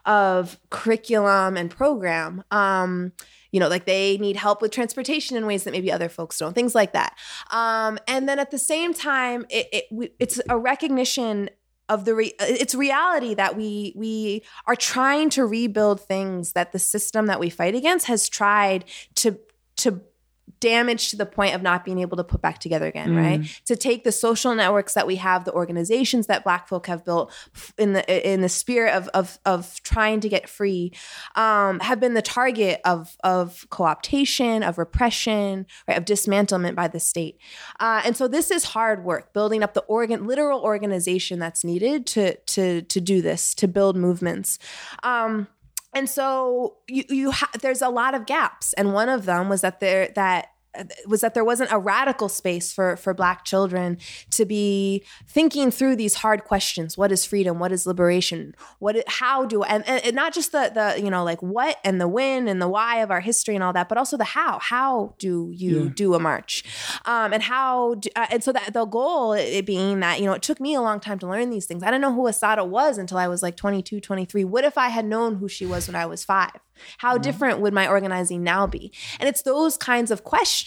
of curriculum and program. Um, you know, like they need help with transportation in ways that maybe other folks don't, things like that. Um, and then at the same time, it, it we, it's a recognition of the re- it's reality that we we are trying to rebuild things that the system that we fight against has tried to to damage to the point of not being able to put back together again right? To take the social networks that we have the organizations that black folk have built in the in the spirit of of, of trying to get free um, have been the target of of co-optation of repression right of dismantlement by the state. Uh, and so this is hard work building up the organ literal organization that's needed to to to do this to build movements. Um, and so you you ha- there's a lot of gaps. And one of them was that there that was that there wasn't a radical space for for black children to be thinking through these hard questions. What is freedom? What is liberation? What how do and, and and not just the the you know like what and the when and the why of our history and all that but also the how. How do you Yeah. do a march? Um and how do, uh, and so that the goal it being that you know it took me a long time to learn these things. I didn't know who Assata was until i was like 22 23 what if i had known who she was when i was five? How different would my organizing now be? And it's those kinds of questions,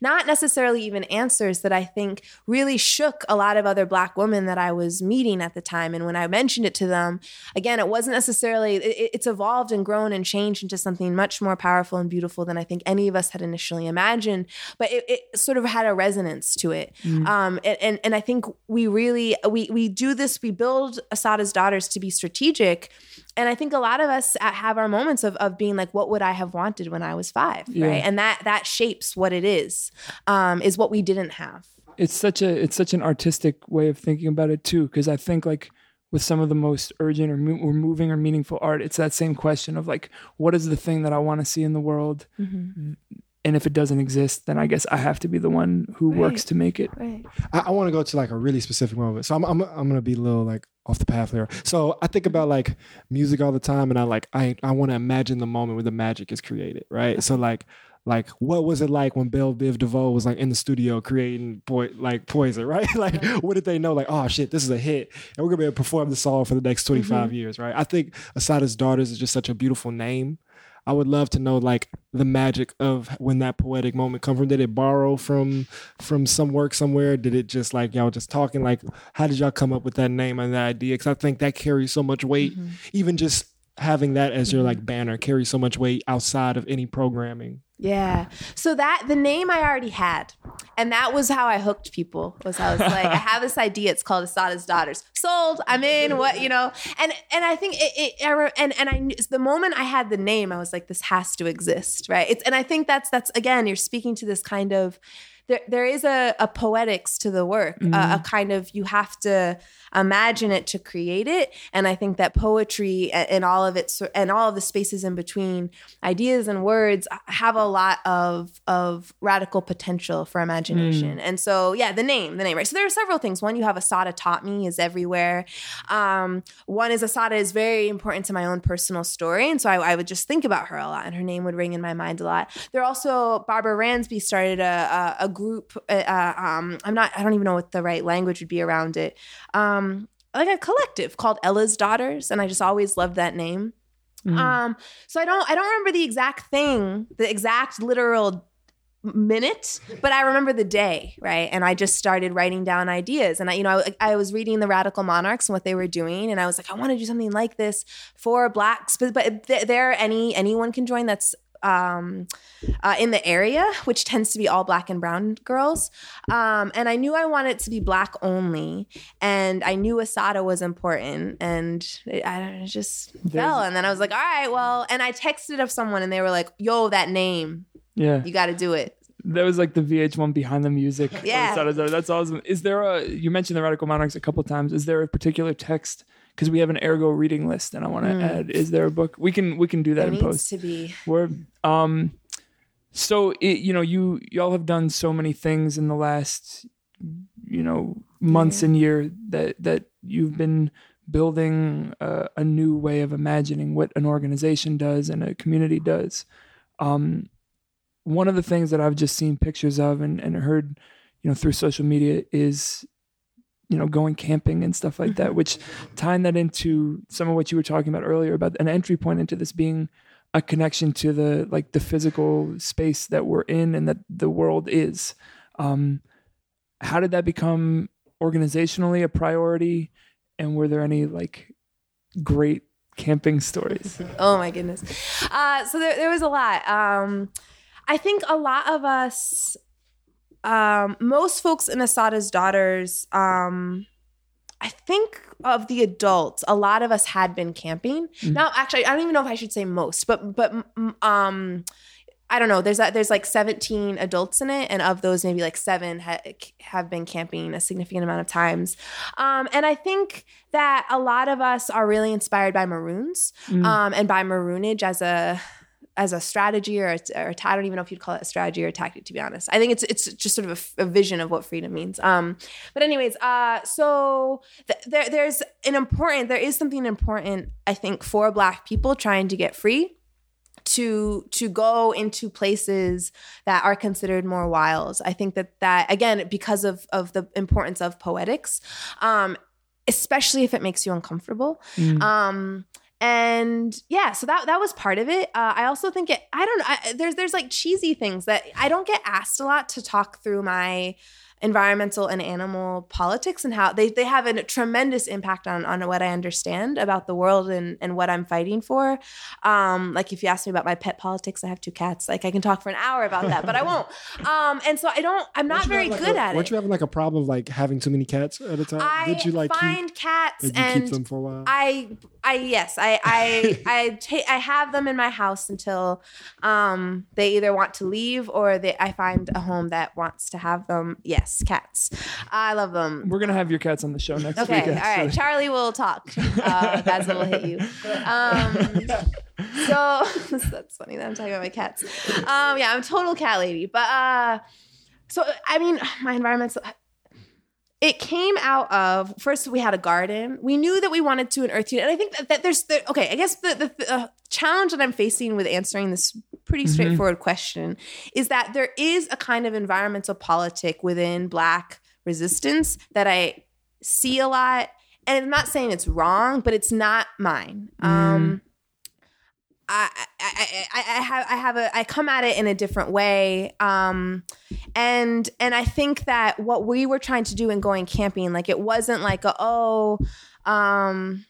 not necessarily even answers, that I think really shook a lot of other Black women that I was meeting at the time. And when I mentioned it to them, again, it wasn't necessarily, it, it's evolved and grown and changed into something much more powerful and beautiful than I think any of us had initially imagined. But it, it sort of had a resonance to it. Um, and, and, and I think we really, we, we do this, we build Assata's daughters to be strategic. And I think a lot of us have our moments of, of being like, what would I have wanted when I was five? Yeah. Right. And that that shapes what it is, um, is what we didn't have. it's such a it's such an artistic way of thinking about it too because i think like with some of the most urgent or, mo- or moving or meaningful art it's that same question of like what is the thing that i want to see in the world and if it doesn't exist then i guess i have to be the one who works to make it Right. I, I want to go to like a really specific moment. So I'm, I'm I'm gonna be a little like off the path there. So I think about like music all the time, and I like I I want to imagine the moment where the magic is created, right? So like like what was it like when Bell Biv DeVoe was like in the studio creating boy like Poison, right? like what did they know? Like oh shit, this is a hit, and we're gonna be able to perform the song for the next 25 mm-hmm. years, right? I think Assata's Daughters is just such a beautiful name. I would love to know like the magic of when that poetic moment come from. Did it borrow from from some work somewhere? Did it just like y'all just talking? Like how did y'all come up with that name and that idea? Because I think that carries so much weight. Mm-hmm. Even just having that as your mm-hmm. like banner carries so much weight outside of any programming. Yeah. So that the name I already had, and that was how I hooked people. Was I was like, I have this idea. It's called Assata's Daughters. Sold. I'm in. What you know? And and I think it. it I and and I the moment I had the name, I was like, this has to exist, right? It's and I think that's that's again, you're speaking to this kind of. There, there is a, a poetics to the work, a, a mm-hmm. kind of you have to imagine it to create it, and I think that poetry and all of it and all of the spaces in between ideas and words have a lot of of radical potential for imagination. And so, yeah, the name, the name, right? So there are several things. One, you have Assata taught me is everywhere. Um, one is Assata is very important to my own personal story, and so I, I would just think about her a lot, and her name would ring in my mind a lot. There also Barbara Ransby started a a, a group. Uh, um, I'm not. I don't even know what the right language would be around it. Um, like a collective called Ella's Daughters, and I just always loved that name. Um, so I don't I don't remember the exact thing, the exact literal minute, but I remember the day, right? And I just started writing down ideas. And I, you know, I, I was reading the Radical Monarchs and what they were doing, and I was like, I want to do something like this for blacks, but, but th- there any anyone can join that's um uh, in the area which tends to be all black and brown girls. Um and i knew i wanted it to be black only and i knew Assata was important and it, i don't know, it just fell. And then i was like all right well and i texted of someone and they were like yo that name. Yeah. You got to do it. That was like the vh1 behind the music. Yeah. That's- that's awesome. Is there a you mentioned the radical monarchs a couple times. Is there a particular text because we have an AirGo reading list and i want to add is there a book? We can we can do that there in needs post. to be. Word. Um, so it, you know, you y'all have done so many things in the last, you know, months and year that that you've been building a, a new way of imagining what an organization does and a community does. Um, one of the things that I've just seen pictures of and, and heard, you know, through social media is, you know, going camping and stuff like that, which tying that into some of what you were talking about earlier about an entry point into this being a connection to the like the physical space that we're in and that the world is. Um, how did that become organizationally a priority? And were there any like great camping stories? Oh my goodness. Uh, so there, there was a lot. Um, I think a lot of us, um, most folks in Assata's Daughters, um, I think of the adults, a lot of us had been camping. Now, actually, I don't even know if I should say most, but but mm, um, I don't know. There's a, there's like 17 adults in it, and of those, maybe like seven ha- have been camping a significant amount of times. Um, and I think that a lot of us are really inspired by maroons um, and by maroonage as a as a strategy or a, or a I don't even know if you'd call it a strategy or a tactic. To be honest, I think it's it's just sort of a vision of what freedom means. Um, but anyways, uh, so th- there there's an important there is something important I think for Black people trying to get free to to go into places that are considered more wild. I think that that again because of of the importance of poetics, um, especially if it makes you uncomfortable. Um, and yeah, so that that was part of it. Uh, I also think it. I don't know. There's there's like cheesy things that I don't get asked a lot to talk through my environmental and animal politics and how they, they have a tremendous impact on, on what I understand about the world and, and what I'm fighting for. Um, like if you ask me about my pet politics, I have two cats. Like I can talk for an hour about that, but I won't. Um, and so I don't, I'm not very having, good like, a- at Weren't it. you having like a problem like having too many cats at a time? I Did you like find keep, cats did you and keep them for a while? I I yes I I I ta- I have them in my house until um they either want to leave or they I find a home that wants to have them. Yes, cats. I love them. We're gonna have your cats on the show next Okay, week. all right. Charlie will talk. Uh, Basil will hit you. Um, so that's funny that I'm talking about my cats. Um, yeah, I'm a total cat lady. But uh, so I mean, my environmental. It came out of first we had a garden. We knew that we wanted to an earth unit, and I think that, that there's the, okay. I guess the the uh, challenge that I'm facing with answering this pretty straightforward question is that there is a kind of environmental politic within Black resistance that I see a lot. And I'm not saying it's wrong, but it's not mine. Um, I, I, I, I I have I have a I come at it in a different way. Um, and and I think that what we were trying to do in going camping, like it wasn't like a, oh, um,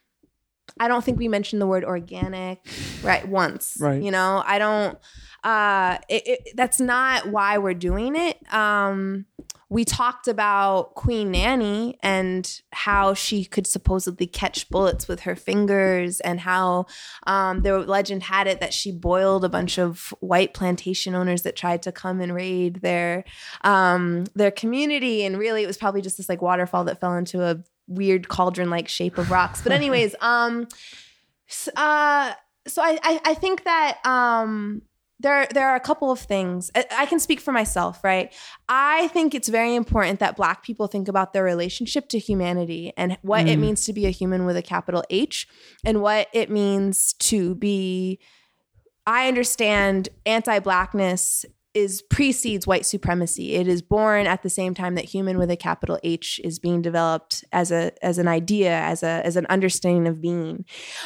I don't think we mentioned the word organic right once. Right. You know, I don't. Uh, it, it, that's not why we're doing it. Um, we talked about Queen Nanny and how she could supposedly catch bullets with her fingers, and how um, the legend had it that she boiled a bunch of white plantation owners that tried to come and raid their um, their community, and really it was probably just this like waterfall that fell into a weird cauldron like shape of rocks. But anyways, um, uh, so I, I I think that um there there are a couple of things. I, I can speak for myself right? I think it's very important that black people think about their relationship to humanity and what it means to be a human with a capital h and what it means to be i understand anti-blackness is precedes white supremacy it is born at the same time that human with a capital h is being developed as a as an idea as a as an understanding of being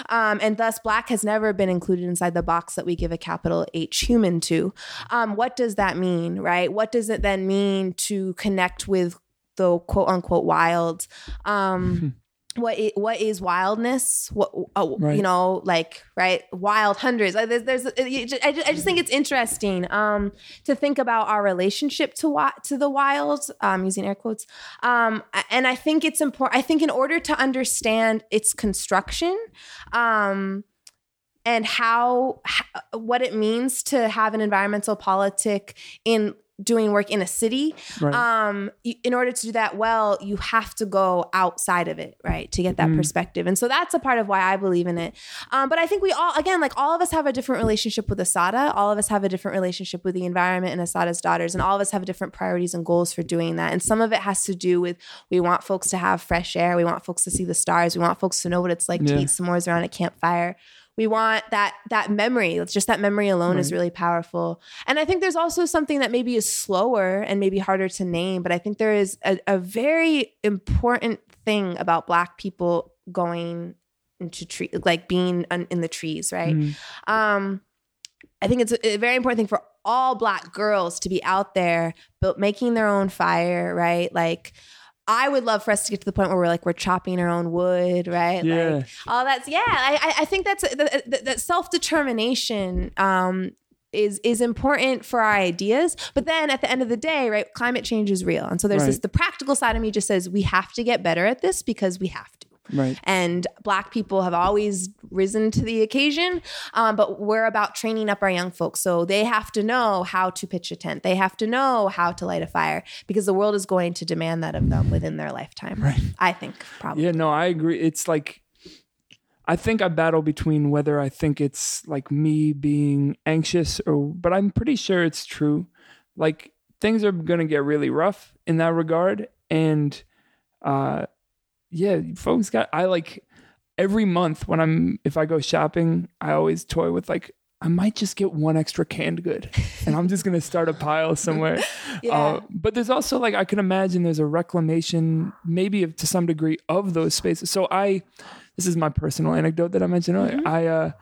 um, and thus black has never been included inside the box that we give a capital H human to. Um, what does that mean, right? What does it then mean to connect with the quote unquote wild? Um, what is, what is wildness? What uh, Right. you know, like right, wild hundreds. There's, there's I just, I just think it's interesting um, to think about our relationship to to the wild, um, using air quotes. Um, and I think it's important. I think in order to understand its construction, um, and how, how what it means to have an environmental politic in doing work in a city Right. um in order to do that well you have to go outside of it right to get that Mm. perspective. And so that's a part of why i believe in it. Um, but i think we all again like all of us have a different relationship with Assata. All of us have a different relationship with the environment and Assata's daughters. And all of us have different priorities and goals for doing that. And some of it has to do with we want folks to have fresh air. We want folks to see the stars. We want folks to know what it's like Yeah. to eat s'mores around a campfire we want that that memory. It's just that memory alone is really powerful. And i think there's also something that maybe is slower and maybe harder to name but i think there is a, a very important thing about black people going into tree like being un- in the trees right? Mm. um i think it's a, a very important thing for all black girls to be out there but making their own fire right? Like I would love for us to get to the point where we're like we're chopping our own wood, right? Yeah. Like all that's yeah. I I- think that's that, self determination um, is is important for our ideas. But then at the end of the day, right? Climate change is real, and so there's this the practical side of me just says we have to get better at this because we have to. Right. And black people have always risen to the occasion, um, but we're about training up our young folks. So they have to know how to pitch a tent. They have to know how to light a fire because the world is going to demand that of them within their lifetime. Right. I think probably. Yeah, no, I agree. It's like I think I battle between whether I think it's like me being anxious or but I'm pretty sure it's true. Like things are going to get really rough in that regard and uh yeah, folks got I like every month when I'm if I go shopping, I always toy with like I might just get one extra canned good and I'm just going to start a pile somewhere. Yeah. Uh, but there's also like I can imagine there's a reclamation, maybe of, to some degree, of those spaces. So I, this is my personal anecdote that I mentioned earlier. I uh,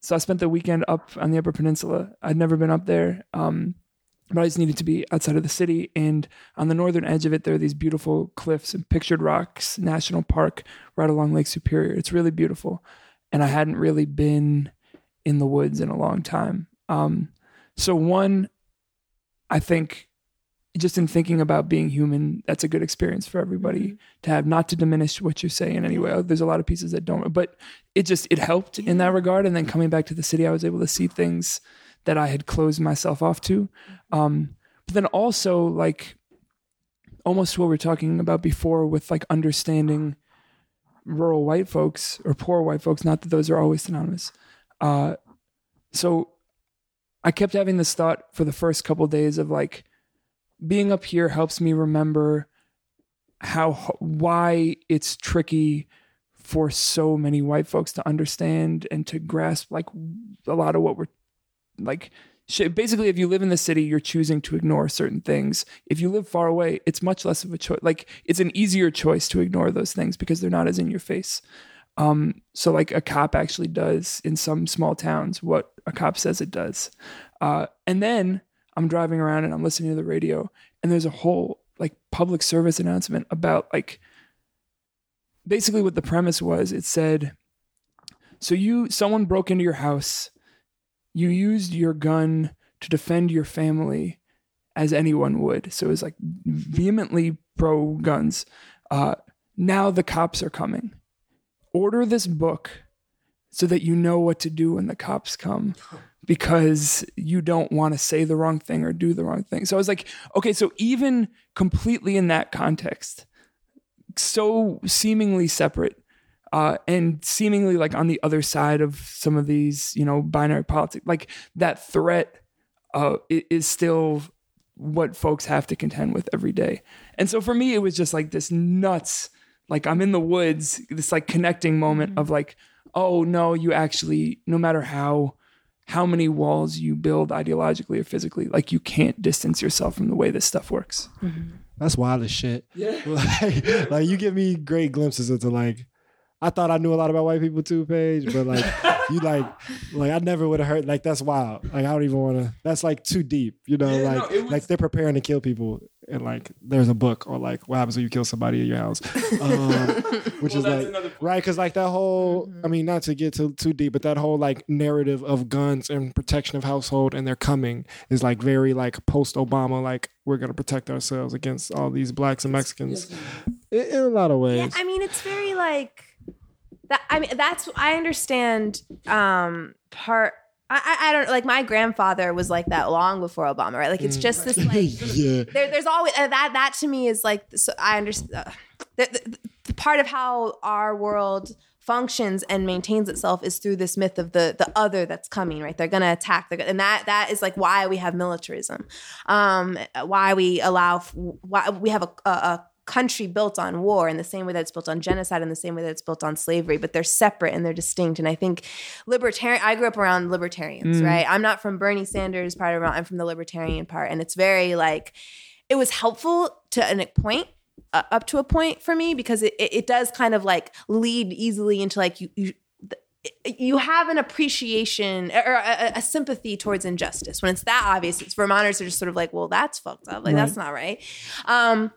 so I spent the weekend up on the Upper Peninsula. I'd never been up there, um, but I just needed to be outside of the city. And on the northern edge of it, there are these beautiful cliffs and Pictured Rocks National Park right along Lake Superior. It's really beautiful, and I hadn't really been in the woods in a long time. Um, so one, I think just in thinking about being human, that's a good experience for everybody to have. Not to diminish what you say in any way. There's a lot of pieces that don't, but it just it helped in that regard. And then coming back to the city, I was able to see things that I had closed myself off to. Um, but then also like almost what we were talking about before with like understanding rural white folks or poor white folks. Not that those are always synonymous. Uh, so I kept having this thought for the first couple days of like being up here helps me remember how why it's tricky for so many white folks to understand and to grasp like a lot of what we're like basically if you live in the city you're choosing to ignore certain things. If you live far away it's much less of a choice like it's an easier choice to ignore those things because they're not as in your face. Um so like a cop actually does in some small towns what a cop says it does. Uh and then i'm driving around and i'm listening to the radio and there's a whole like public service announcement about like basically what the premise was. It said so you someone broke into your house you used your gun to defend your family as anyone would. So it was like vehemently pro guns uh now the cops are coming. Order this book so that you know what to do when the cops come because you don't want to say the wrong thing or do the wrong thing. So I was like, okay, so even completely in that context, so seemingly separate uh, and seemingly like on the other side of some of these, you know, binary politics, like that threat uh, is still what folks have to contend with every day. And so for me, it was just like this nuts, like I'm in the woods, this like connecting moment of like, oh no, you actually, no matter how how many walls you build ideologically or physically, like you can't distance yourself from the way this stuff works. That's wild as shit. Yeah. like, like you give me great glimpses into like I thought I knew a lot about white people too, Page, but like you like like I never would have heard like that's wild. Like I don't even want to. That's like too deep, you know. Yeah, like it was- like they're preparing to kill people, and like there's a book or like what happens when you kill somebody in your house, um, which is like right because like that whole. I mean, not to get too too deep, but that whole like narrative of guns and protection of household and they're coming is like very like post Obama. Like we're gonna protect ourselves against all these blacks and Mexicans in, in a lot of ways. Yeah, I mean, it's very like that. I mean, that's I understand um, part I, I don't like my grandfather was like that long before Obama, right? Like it's just this like yeah. there, there's always uh, that that to me is like so I understand uh, the, the, the part of how our world functions and maintains itself is through this myth of the the other that's coming right they're gonna attack they're, gonna- and that that is like why we have militarism um why we allow why we have a, a, a country built on war in the same way that it's built on genocide in the same way that it's built on slavery but they're separate and they're distinct and i think libertarian i grew up around libertarians right i'm not from bernie sanders part of i'm from the libertarian part and it's very like it was helpful to a point uh, up to a point for me because it, it, it does kind of like lead easily into like you you you have an appreciation or a, a sympathy towards injustice when it's that obvious. It's Vermonters are just sort of like, well, that's fucked up. Like that's not right. Um,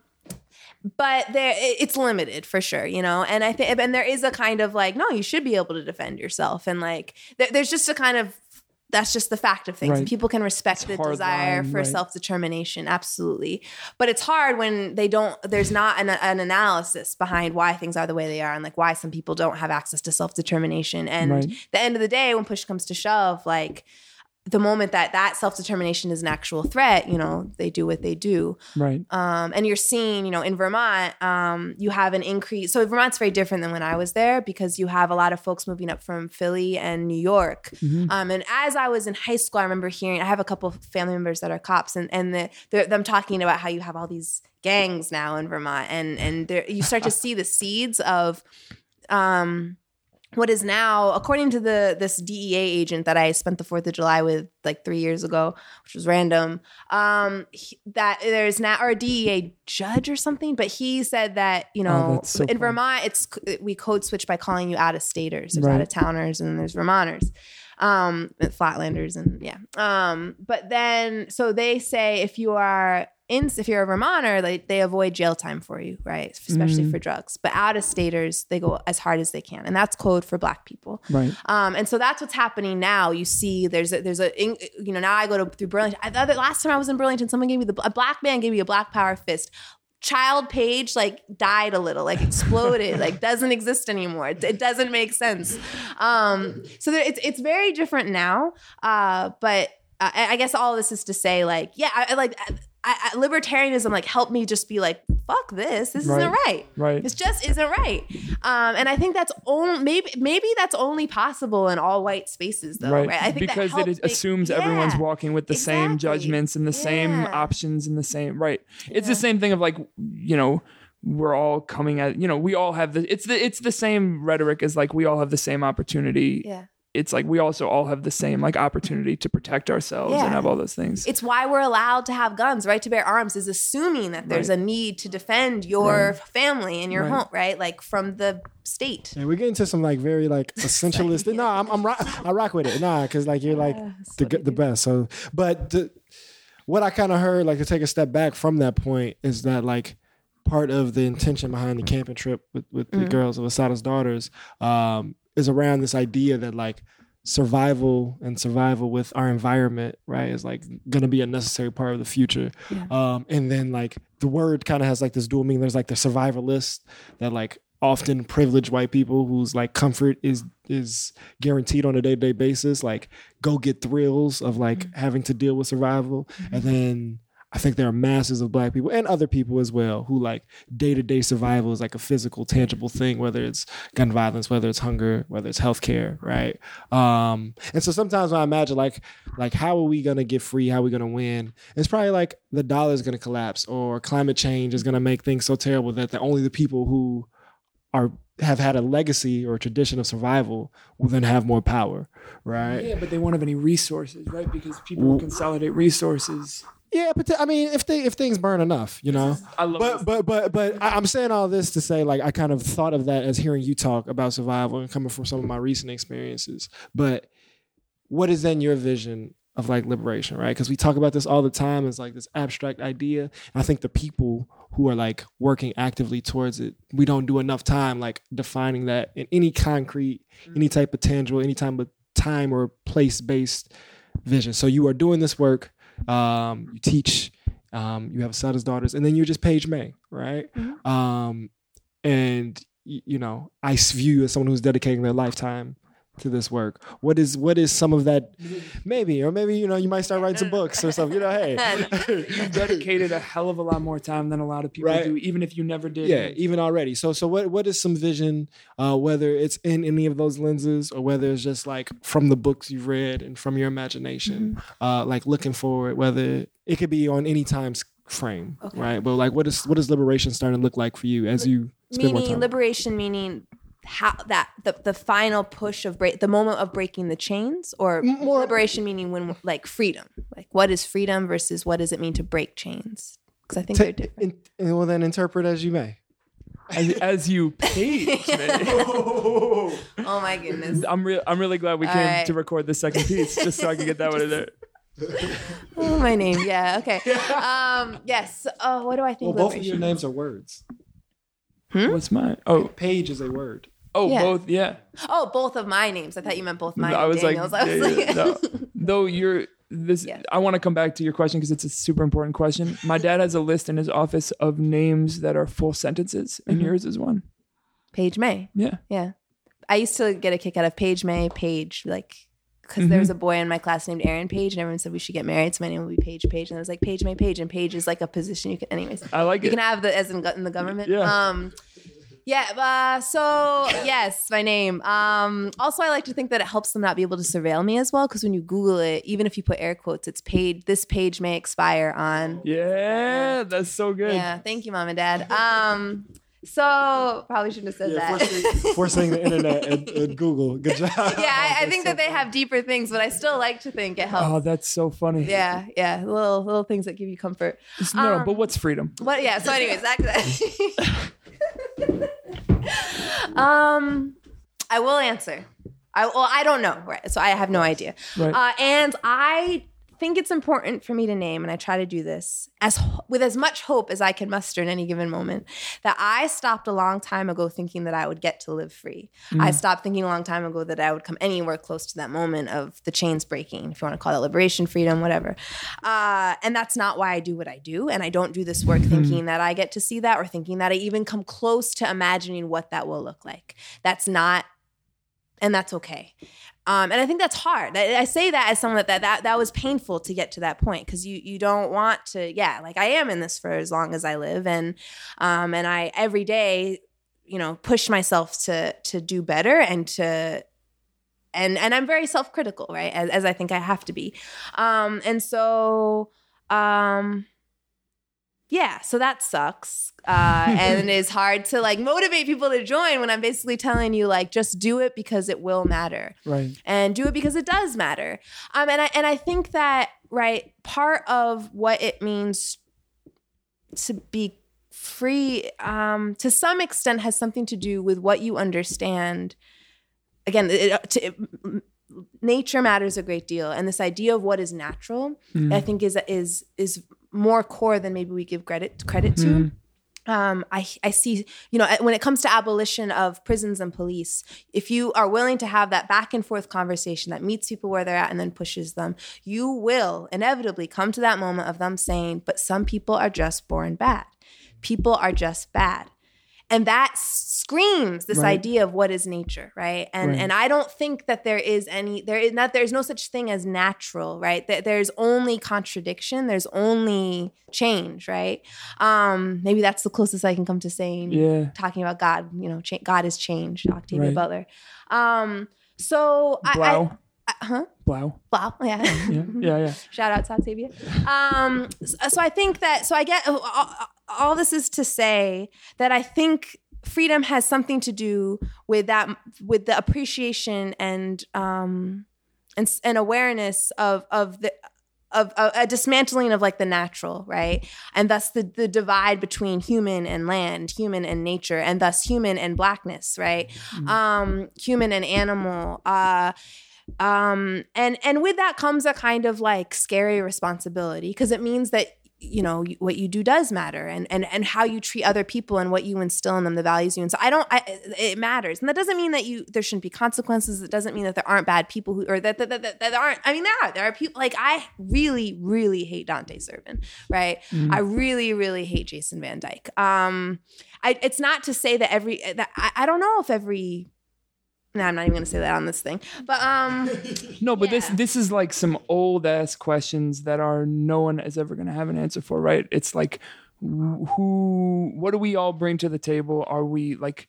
but there, it's limited for sure, you know. And I think, and there is a kind of like, no, you should be able to defend yourself, and like, there, there's just a kind of that's just the fact of things. Right. People can respect It's the desire line, for right. self determination, absolutely. But it's hard when they don't. There's not an, an analysis behind why things are the way they are, and like why some people don't have access to self determination. And Right. the end of the day, when push comes to shove, like the moment that that self determination is an actual threat, you know, they do what they do. Right. Um, and you're seeing, you know, in Vermont, um, you have an increase. So Vermont's very different than when I was there because you have a lot of folks moving up from Philly and New York. Um, and as I was in high school, I remember hearing, I have a couple of family members that are cops, and and the, they're, them talking about how you have all these gangs now in Vermont, and and there, you start to see the seeds of. Um, what is now, according to the this DEA agent that I spent the Fourth of July with like three years ago, which was random, um, he- that there's now or a DEA judge or something, but he said that you know Oh, so in funny. Vermont it's we code switch by calling you out of staters, there's Right. out of towners, and there's Vermonters, um, Flatlanders, and yeah, um, but then so they say if you are in if you're a Vermonter, they, they avoid jail time for you, right? Especially Mm. for drugs. But out of staters, they go as hard as they can, and that's code for Black people. Right. Um, and so that's what's happening now. You see, there's a, there's a you know now I go to through Burlington. I, the last time I was in Burlington, someone gave me the a black man gave me a black power fist. Child Page like died a little, like exploded, like doesn't exist anymore. It, it doesn't make sense. Um, so there, it's it's very different now. Uh, but uh, I guess all this is to say, like, yeah, I like I, I, libertarianism. Like, helped me just be like, fuck this. This isn't Right. right. Right. This just isn't right. Um, and I think that's only maybe maybe that's only possible in all white spaces, though. Right? I think that because it make- assumes everyone's walking with the same judgments and the same options and the same right. It's the same thing of like you know we're all coming at you know we all have the it's the it's the same rhetoric as like we all have the same opportunity. Yeah. It's like we also all have the same like opportunity to protect ourselves Yeah. and have all those things. It's why we're allowed to have guns, right? To bear arms is assuming that there's Right. a need to defend your family and your Right. home, right? Like from the state. Yeah, we get into some like very like essentialist. no, I'm, I'm rock, I rock with it. Nah, because like you're like the g- the best. So, but the, what I kind of heard, like to take a step back from that point, is that like part of the intention behind the camping trip with with the girls of Assata's daughters um, is around this idea that like survival and survival with our environment, right, is like going to be a necessary part of the future. Um, and then like the word kind of has like this dual meaning. There's like the survivalist that like often privileged white people whose like comfort is is guaranteed on a day-to-day basis like go get thrills of like having to deal with survival and then I think there are masses of black people and other people as well who like day to day survival is like a physical, tangible thing, whether it's gun violence, whether it's hunger, whether it's healthcare, right? Um, and so sometimes when I imagine like like how are we gonna get free? How are we gonna win? It's probably like the dollar is gonna collapse or climate change is gonna make things so terrible that the only the people who are have had a legacy or a tradition of survival will then have more power, right? yeah, but they won't have any resources, right? Because people will consolidate resources. Yeah, but I mean, if they if things burn enough, you know. I love But but but but I'm saying all this to say, like, I kind of thought of that as hearing you talk about survival and coming from some of my recent experiences. But what is then your vision of like liberation, right? Because we talk about this all the time as like this abstract idea. And I think the people who are like working actively towards it, we don't do enough time like defining that in any concrete, any mm. type of tangible, any type of time or place based vision. So you are doing this work. Um, you teach. Um, you have Sada's daughters, and then you're just Page May, right? Um, and y- you know, I view you as someone who's dedicating their lifetime to this work? What is what is some of that? Maybe or maybe you know you might start writing some books or something. You know, hey, You've dedicated a hell of a lot more time than a lot of people Right. do, even if you never did. yeah, even already. So so what what is some vision? Uh, whether it's in any of those lenses or whether it's just like from the books you've read and from your imagination, uh, like looking forward. Whether it could be on any time s- frame, Okay. right? But like, what is what does liberation starting to look like for you as you spend more meaning time? liberation meaning how that the, the final push of break the moment of breaking the chains or More- liberation meaning when like freedom like what is freedom versus what does it mean to break chains because i think Ta- they're different in- well, then interpret as you may. As, as you page, man. oh my goodness I'm real. I'm really glad we All came right. to record the second piece just so I can get that one in there. oh my name yeah okay um yes oh what do i think Well, both of your names are words. What's mine? Oh, Page is a word. Oh, Yeah. both. Yeah. oh both of my names i thought you meant both mine I was like, I was yeah, like no. though you're this. Yeah. I want to come back to your question because it's a super important question. My dad has a list in his office of names that are full sentences, and Mm-hmm. yours is one. page may Yeah. Yeah. I used to get a kick out of Page May, Page, like, because there was a boy in my class named Aaron Page, and everyone said we should get married, so my name would be Paige Page. And I was like, Page May Page, and Page is like a position you can, anyways. I like You it. can have the, as in, in the government. Yeah. Um, yeah, uh, so yes, my name. Um, also, I like to think that it helps them not be able to surveil me as well, because when you Google it, even if you put air quotes, it's paid. This page may expire on. Yeah, that's so good. Yeah, thank you, mom and dad. Um, so probably shouldn't have said that. forcing, forcing the internet and, and Google. Good job. yeah, I, I think that they have deeper things, but I still like to think it helps. Oh, that's so funny. yeah, yeah, little little things that give you comfort. No, Um, but what's freedom? What? Yeah. So, anyways, that. um, I will answer. I well, I don't know. Right. So I have no idea. Right. Uh, and I think it's important for me to name, and I try to do this as with as much hope as I can muster in any given moment. That I stopped a long time ago thinking that I would get to live free. I stopped thinking a long time ago that I would come anywhere close to that moment of the chains breaking, if you want to call it liberation, freedom, whatever. Uh, and that's not why I do what I do. And I don't do this work thinking that I get to see that or thinking that I even come close to imagining what that will look like. That's not and that's okay. Um, and I think that's hard. I, I say that as someone that that that, that was painful to get to that point because you you don't want to. Yeah, like I am in this for as long as I live, and um, and I every day, you know, push myself to to do better and to. And, and I'm very self critical, right? As, as I think I have to be. Um, and so, um, yeah, so that sucks. Uh, and it's hard to like motivate people to join when I'm basically telling you, like, just do it because it will matter Right. and do it because it does matter. Um, and I and I think that right part of what it means to be free, um, to some extent, has something to do with what you understand. Again, it, to, nature matters a great deal, and this idea of what is natural, I think, is is is more core than maybe we give credit credit to um, I, I see, you know, when it comes to abolition of prisons and police, if you are willing to have that back and forth conversation that meets people where they're at and then pushes them, you will inevitably come to that moment of them saying, but some people are just born bad. People are just bad. And that screams this Right. idea of what is nature, right? And Right. and I don't think that there is any there is not there's no such thing as natural, right? That there's only contradiction, there's only change, right? Um, maybe that's the closest I can come to saying Yeah. talking about God. You know, cha- God is change. Octavia Right. Butler. Um, so Blau. I, I huh? Blau. Wow, yeah. Yeah. Yeah. Yeah. Shout out to Octavia. Um, so, so I think that so I get all, all this is to say that I think freedom has something to do with that with the appreciation and um and and awareness of of the of a, a dismantling of like the natural, right? And thus the the divide between human and land, human and nature, and thus human and blackness, right? Um, human and animal. Uh, um, and and with that comes a kind of like scary responsibility because it means that you know what you do does matter and and and how you treat other people and what you instill in them the values you instill. I don't I, it matters. And that doesn't mean that you there shouldn't be consequences. It doesn't mean that there aren't bad people who or that that, that, that, that aren't i mean there are. There are people like i really really hate dante servin right? I really really hate jason van dyke. Um I, it's not to say that every that I, I don't know if every No, I'm not even gonna say that on this thing. But um, No, but this Yeah. this is like some old ass questions that are no one is ever gonna have an answer for, right? It's like who what do we all bring to the table? Are we like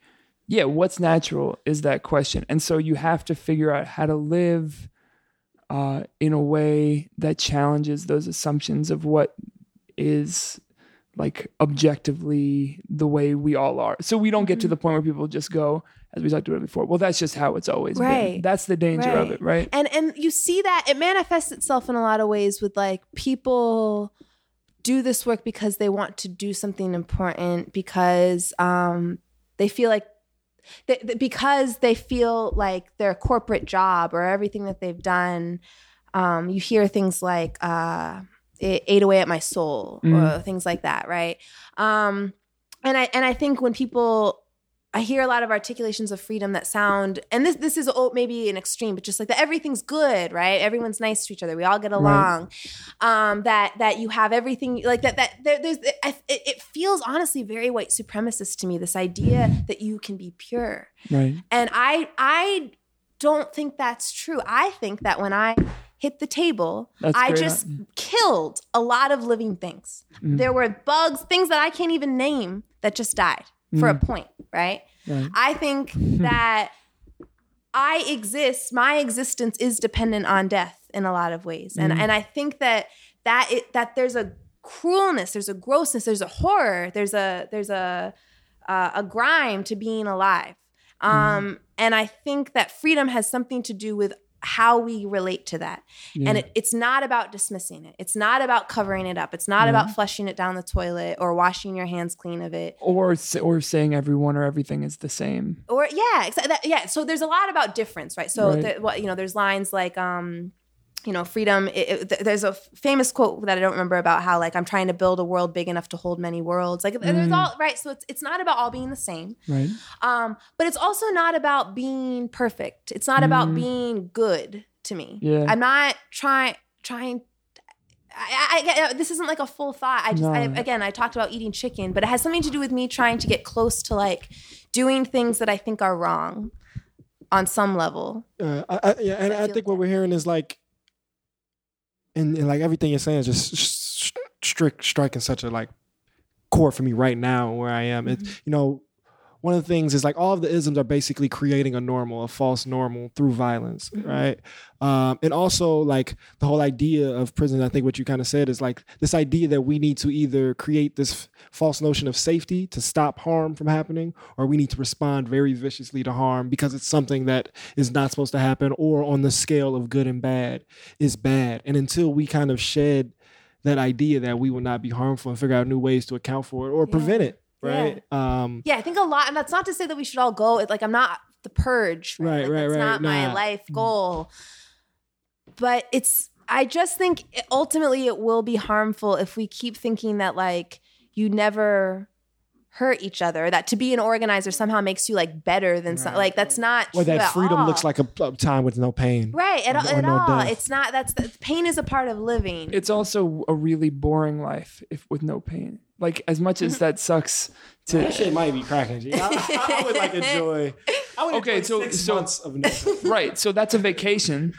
yeah, what's natural is that question. And so you have to figure out how to live uh, in a way that challenges those assumptions of what is like objectively the way we all are. So we don't get Mm-hmm. to the point where people just go, as we talked about before, well, that's just how it's always been. That's the danger of it, right? and and you see that it manifests itself in a lot of ways with like people do this work because they want to do something important because um they feel like th- th- because they feel like their corporate job or everything that they've done um you hear things like uh it ate away at my soul or things like that right? Um and i and i think when people I hear a lot of articulations of freedom that sound, and this this is oh, maybe an extreme, but just like that everything's good, right? Everyone's nice to each other. We all get along. Um, that that you have everything like that. That there, there's it, it feels honestly very white supremacist to me. This idea that you can be pure, Right. and I I don't think that's true. I think that when I hit the table, That's I just killed a lot of living things. Mm. There were bugs, things that I can't even name that just died for a point, right? Mm. Right. I think that I exist, my existence is dependent on death in a lot of ways. And Mm. and I think that that it, that there's a cruelness, there's a grossness, there's a horror, there's a there's a uh, a grime to being alive. Mm-hmm. Um, and I think that freedom has something to do with how we relate to that. And it, it's not about dismissing it. It's not about covering it up. It's not about flushing it down the toilet or washing your hands clean of it. Or or saying everyone or everything is the same. Or yeah, exa- that, yeah. So there's a lot about difference, right? So Right. the, what you know, there's lines like um, you know, freedom. It, it, there's a famous quote that I don't remember about how like I'm trying to build a world big enough to hold many worlds. Like Mm. there's all right. So it's it's not about all being the same. Right. Um, but it's also not about being perfect. It's not about being good to me. Mm. Yeah. I'm not trying trying. I, I, I, this isn't like a full thought. I just, I, again, I talked about eating chicken, but it has something to do with me trying to get close to like doing things that I think are wrong on some level. Uh, I, I, yeah, and I think what we're hearing is like, and, and like everything you're saying is just strict striking such a like core for me right now where I am. Mm-hmm. It's you know, one of the things is like all of the isms are basically creating a normal, a false normal through violence, Mm-hmm. right? Um, and also like the whole idea of prison. I think what you kind of said is like this idea that we need to either create this f- false notion of safety to stop harm from happening, or we need to respond very viciously to harm because it's something that is not supposed to happen, or on the scale of good and bad is bad. And until we kind of shed that idea that we will not be harmful and figure out new ways to account for it or prevent it, right? Um, Yeah, I think a lot, and that's not to say that we should all go. Like, I'm not the purge, Right, Like, right, that's right. not my life goal. But it's, I just think it- ultimately it will be harmful if we keep thinking that like you never hurt each other. That to be an organizer somehow makes you like better than some. Like that's not. or true that at freedom all. looks like a, a time with no pain. Right at, or at no all. death. It's not. That's the, pain is a part of living. It's also a really boring life if with no pain. Like as much as that sucks to That shit might be cracking. I would like enjoy. I would Okay, enjoy so- six so- months of no right so that's a vacation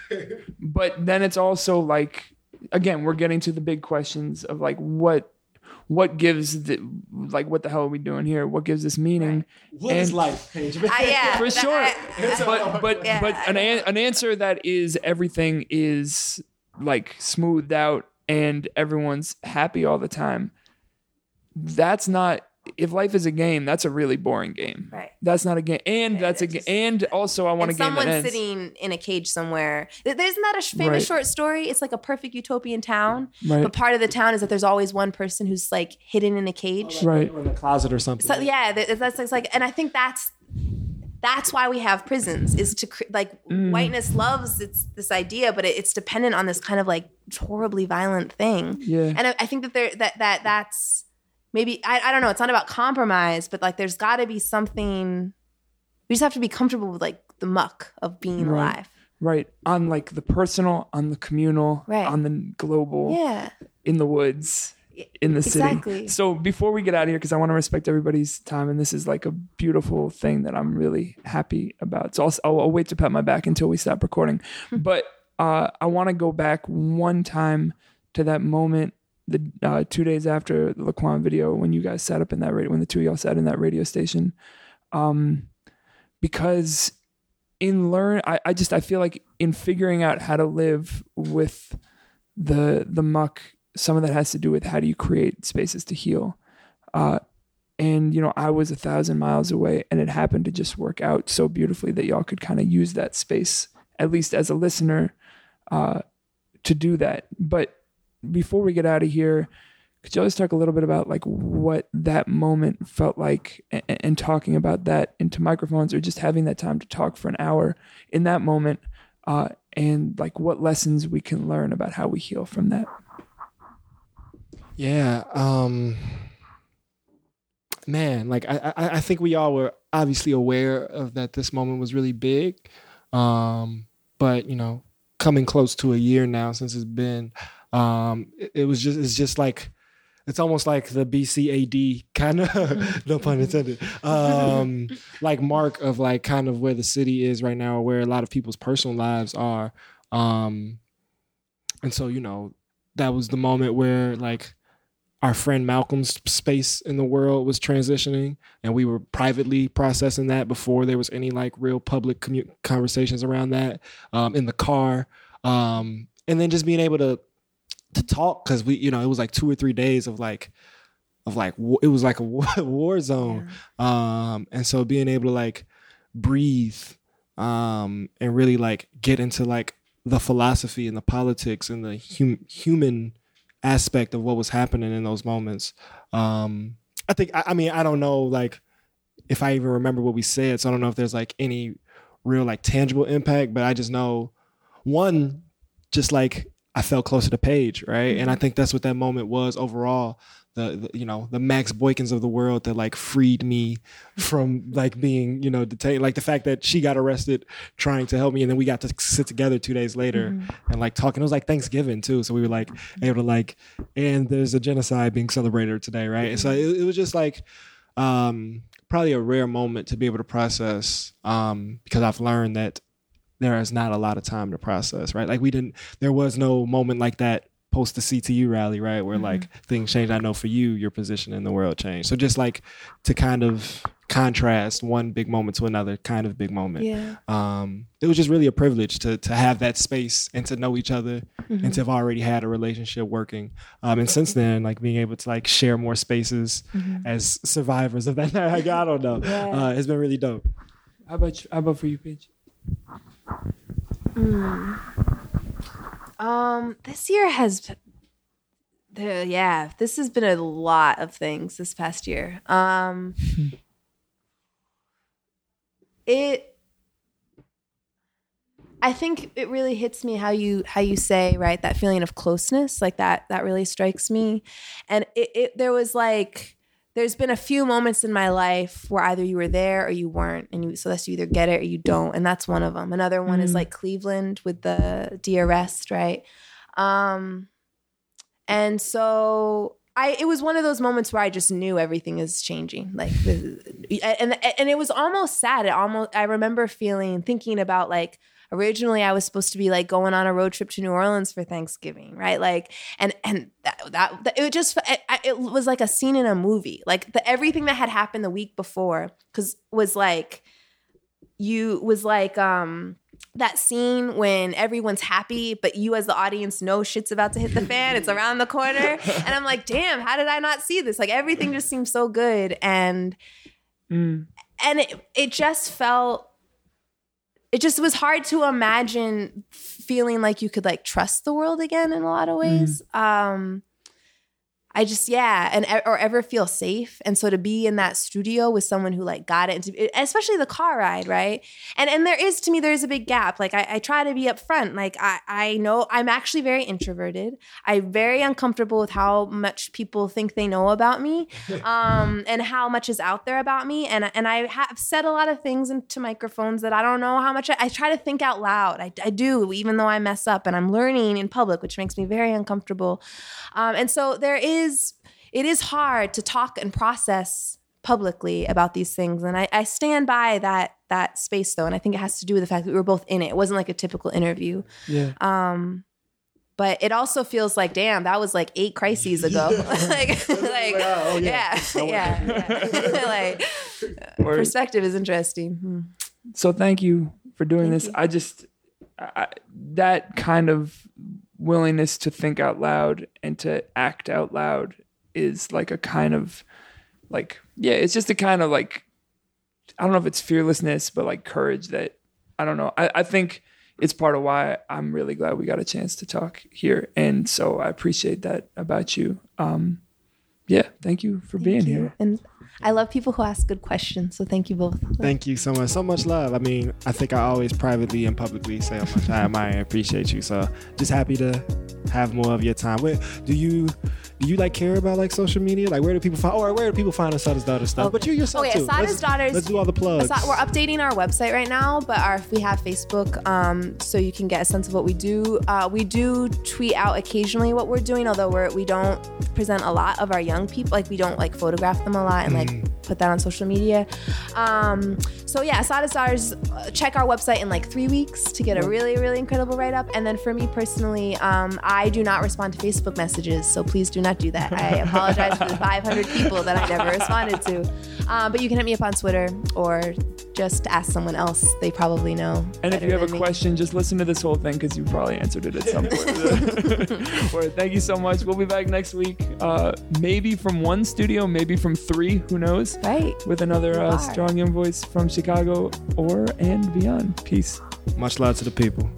but then it's also like again we're getting to the big questions of like what what gives the like what the hell are we doing here? What gives this meaning? What is And- life, Page? Uh, yeah, for sure. I- but but Yeah. but an, an an answer that is everything is like smoothed out and everyone's happy all the time. That's not if life is a game that's a really boring game Right. that's not a game and that's a ga- and also i want a game someone sitting in a cage somewhere. Th- Isn't that a famous Right. short story? It's like a perfect utopian town, Right. but part of the town is that there's always one person who's like hidden in a cage. right or in a closet or something. So yeah, that's like, and I think that's that's why we have prisons is to cr- like Mm. whiteness loves it's this idea, but it, it's dependent on this kind of like horribly violent thing. Yeah. and I, I think that there that that that's maybe I, I don't know. It's not about compromise, but like there's got to be something. We just have to be comfortable with like the muck of being Right. alive. right on like the personal on the communal Right. on the global Yeah. in the woods in the city. Exactly. So before we get out of here, because I want to respect everybody's time, and this is like a beautiful thing that I'm really happy about. So I'll, I'll, I'll wait to pat my back until we stop recording. but uh, I want to go back one time to that moment, the uh, two days after the Laquan video, when you guys sat up in that radio, when the two of y'all sat in that radio station, um, because in learn, I, I just I feel like in figuring out how to live with the the muck some of that has to do with how do you create spaces to heal uh, and you know i was a thousand miles away and it happened to just work out so beautifully that y'all could kind of use that space at least as a listener uh, to do that. But before we get out of here could you always talk a little bit about like what that moment felt like and, and talking about that into microphones or just having that time to talk for an hour in that moment uh, and like what lessons we can learn about how we heal from that Yeah. Um man, like I, I I think we all were obviously aware of that this moment was really big. Um, but you know, coming close to a year now since it's been, um, it, it was just it's just like it's almost like the BCAD kind of no pun intended. Um, like mark of like kind of where the city is right now, where a lot of people's personal lives are. Um, and so you know, that was the moment where like our friend Malcolm's space in the world was transitioning, and we were privately processing that before there was any like real public commu- conversations around that um, in the car, um, and then just being able to to talk because we, you know, it was like two or three days of like of like it was like a war, war zone, um, and so being able to like breathe um, and really like get into like the philosophy and the politics and the hum- human aspect of what was happening in those moments. Um, I think, I, I mean, I don't know, like, if I even remember what we said. So I don't know if there's like any real, like, tangible impact, but I just know one, just like I felt closer to Paige, right? And I mm-hmm. think that's what that moment was overall. The, the you know the Max Boykins of the world that like freed me from like mm-hmm. being you know detained like the fact that she got arrested trying to help me and then we got to sit together two days later mm-hmm. and like talking it was like Thanksgiving too. So we were like able to like and there's a genocide being celebrated today right? And so it, it was just like um probably a rare moment to be able to process um because I've learned that there is not a lot of time to process, right? Like we didn't, there was no moment like that post the CTU rally, right? Where like things changed. I know for you, your position in the world changed. So just like to kind of contrast one big moment to another kind of big moment. Yeah. Um, it was just really a privilege to to have that space and to know each other and to have already had a relationship working. Um, and since then, like being able to like share more spaces as survivors of that. Like, I don't know. Yeah. Uh, it's been really dope. how about you, how about for you page Um, this year has, the yeah, this has been a lot of things this past year. Um, it, I think it really hits me how you how you say right that feeling of closeness like that that really strikes me, and it, it there was like there's been a few moments in my life where either you were there or you weren't and you so that's you either get it or you don't and that's one of them another one is like cleveland with the de-arrest right um and so I, it was one of those moments where I just knew everything is changing. Like, the- and and it was almost sad. It almost I remember feeling thinking about like originally I was supposed to be like going on a road trip to New Orleans for Thanksgiving, right? Like, and and that, that, that- it just it, it was like a scene in a movie. Like the everything that had happened the week before, because was like you was like um that scene when everyone's happy, but you as the audience know shit's about to hit the fan. It's around the corner. And I'm like, damn, how did I not see this? Like everything just seems so good. And Mm. and it it just felt it just was hard to imagine feeling like you could like trust the world again in a lot of ways. Um I just yeah, and or ever feel safe, and so to be in that studio with someone who like got it, and to, especially the car ride, right? And and there is to me there is a big gap. Like I, I try to be upfront. Like I I know I'm actually very introverted. I'm very uncomfortable with how much people think they know about me, um, and how much is out there about me. And and I have said a lot of things into microphones that I don't know how much I, I try to think out loud. I, I do, even though I mess up, and I'm learning in public, which makes me very uncomfortable. Um, and so there is is it is hard to talk and process publicly about these things and I, I stand by that that space though and i think it has to do with the fact that we were both in it it wasn't like a typical interview Yeah. um but it also feels like damn that was like eight crises ago like like oh, yeah yeah, yeah. like Or- perspective is interesting Hmm. So thank you for doing Thank this. you. I just I, that kind of willingness to think out loud and to act out loud is like a kind of like yeah, it's just a kind of like I don't know if it's fearlessness, but like courage that I don't know. I, I think it's part of why I'm really glad we got a chance to talk here. And so I appreciate that about you. Um yeah, thank you for being you. here. and i love people who ask good questions so thank you both Thank you so much. So much love. I mean, I think I always privately and publicly say how much I admire and appreciate you. So just happy to have more of your time. Where do you do you like care about like social media? Like where do people find or where do people find Assata's daughter stuff? But you yourself Okay, too. Assata's let's, Daughters- Let's do all the plugs. So we're updating our website right now, but our we have Facebook, um, so you can get a sense of what we do. Uh, we do tweet out occasionally what we're doing, although we're we don't present a lot of our young people. Like we don't like photograph them a lot and like put that on social media. Um, so yeah, Assata's Daughters. uh, Check our website in like three weeks to get a really really incredible write up. And then for me personally, um, I do not respond to Facebook messages, so please do not do that. I apologize for the 500 people that I never responded to. Um, but you can hit me up on Twitter or just ask someone else. They probably know. And if you have a me. question, just listen to this whole thing because you probably answered it at some point. Or thank you so much. We'll be back next week. Uh, maybe from one studio, maybe from three. Who knows? right? With another uh, strong voice from Chicago or and beyond. Peace. much love to the people.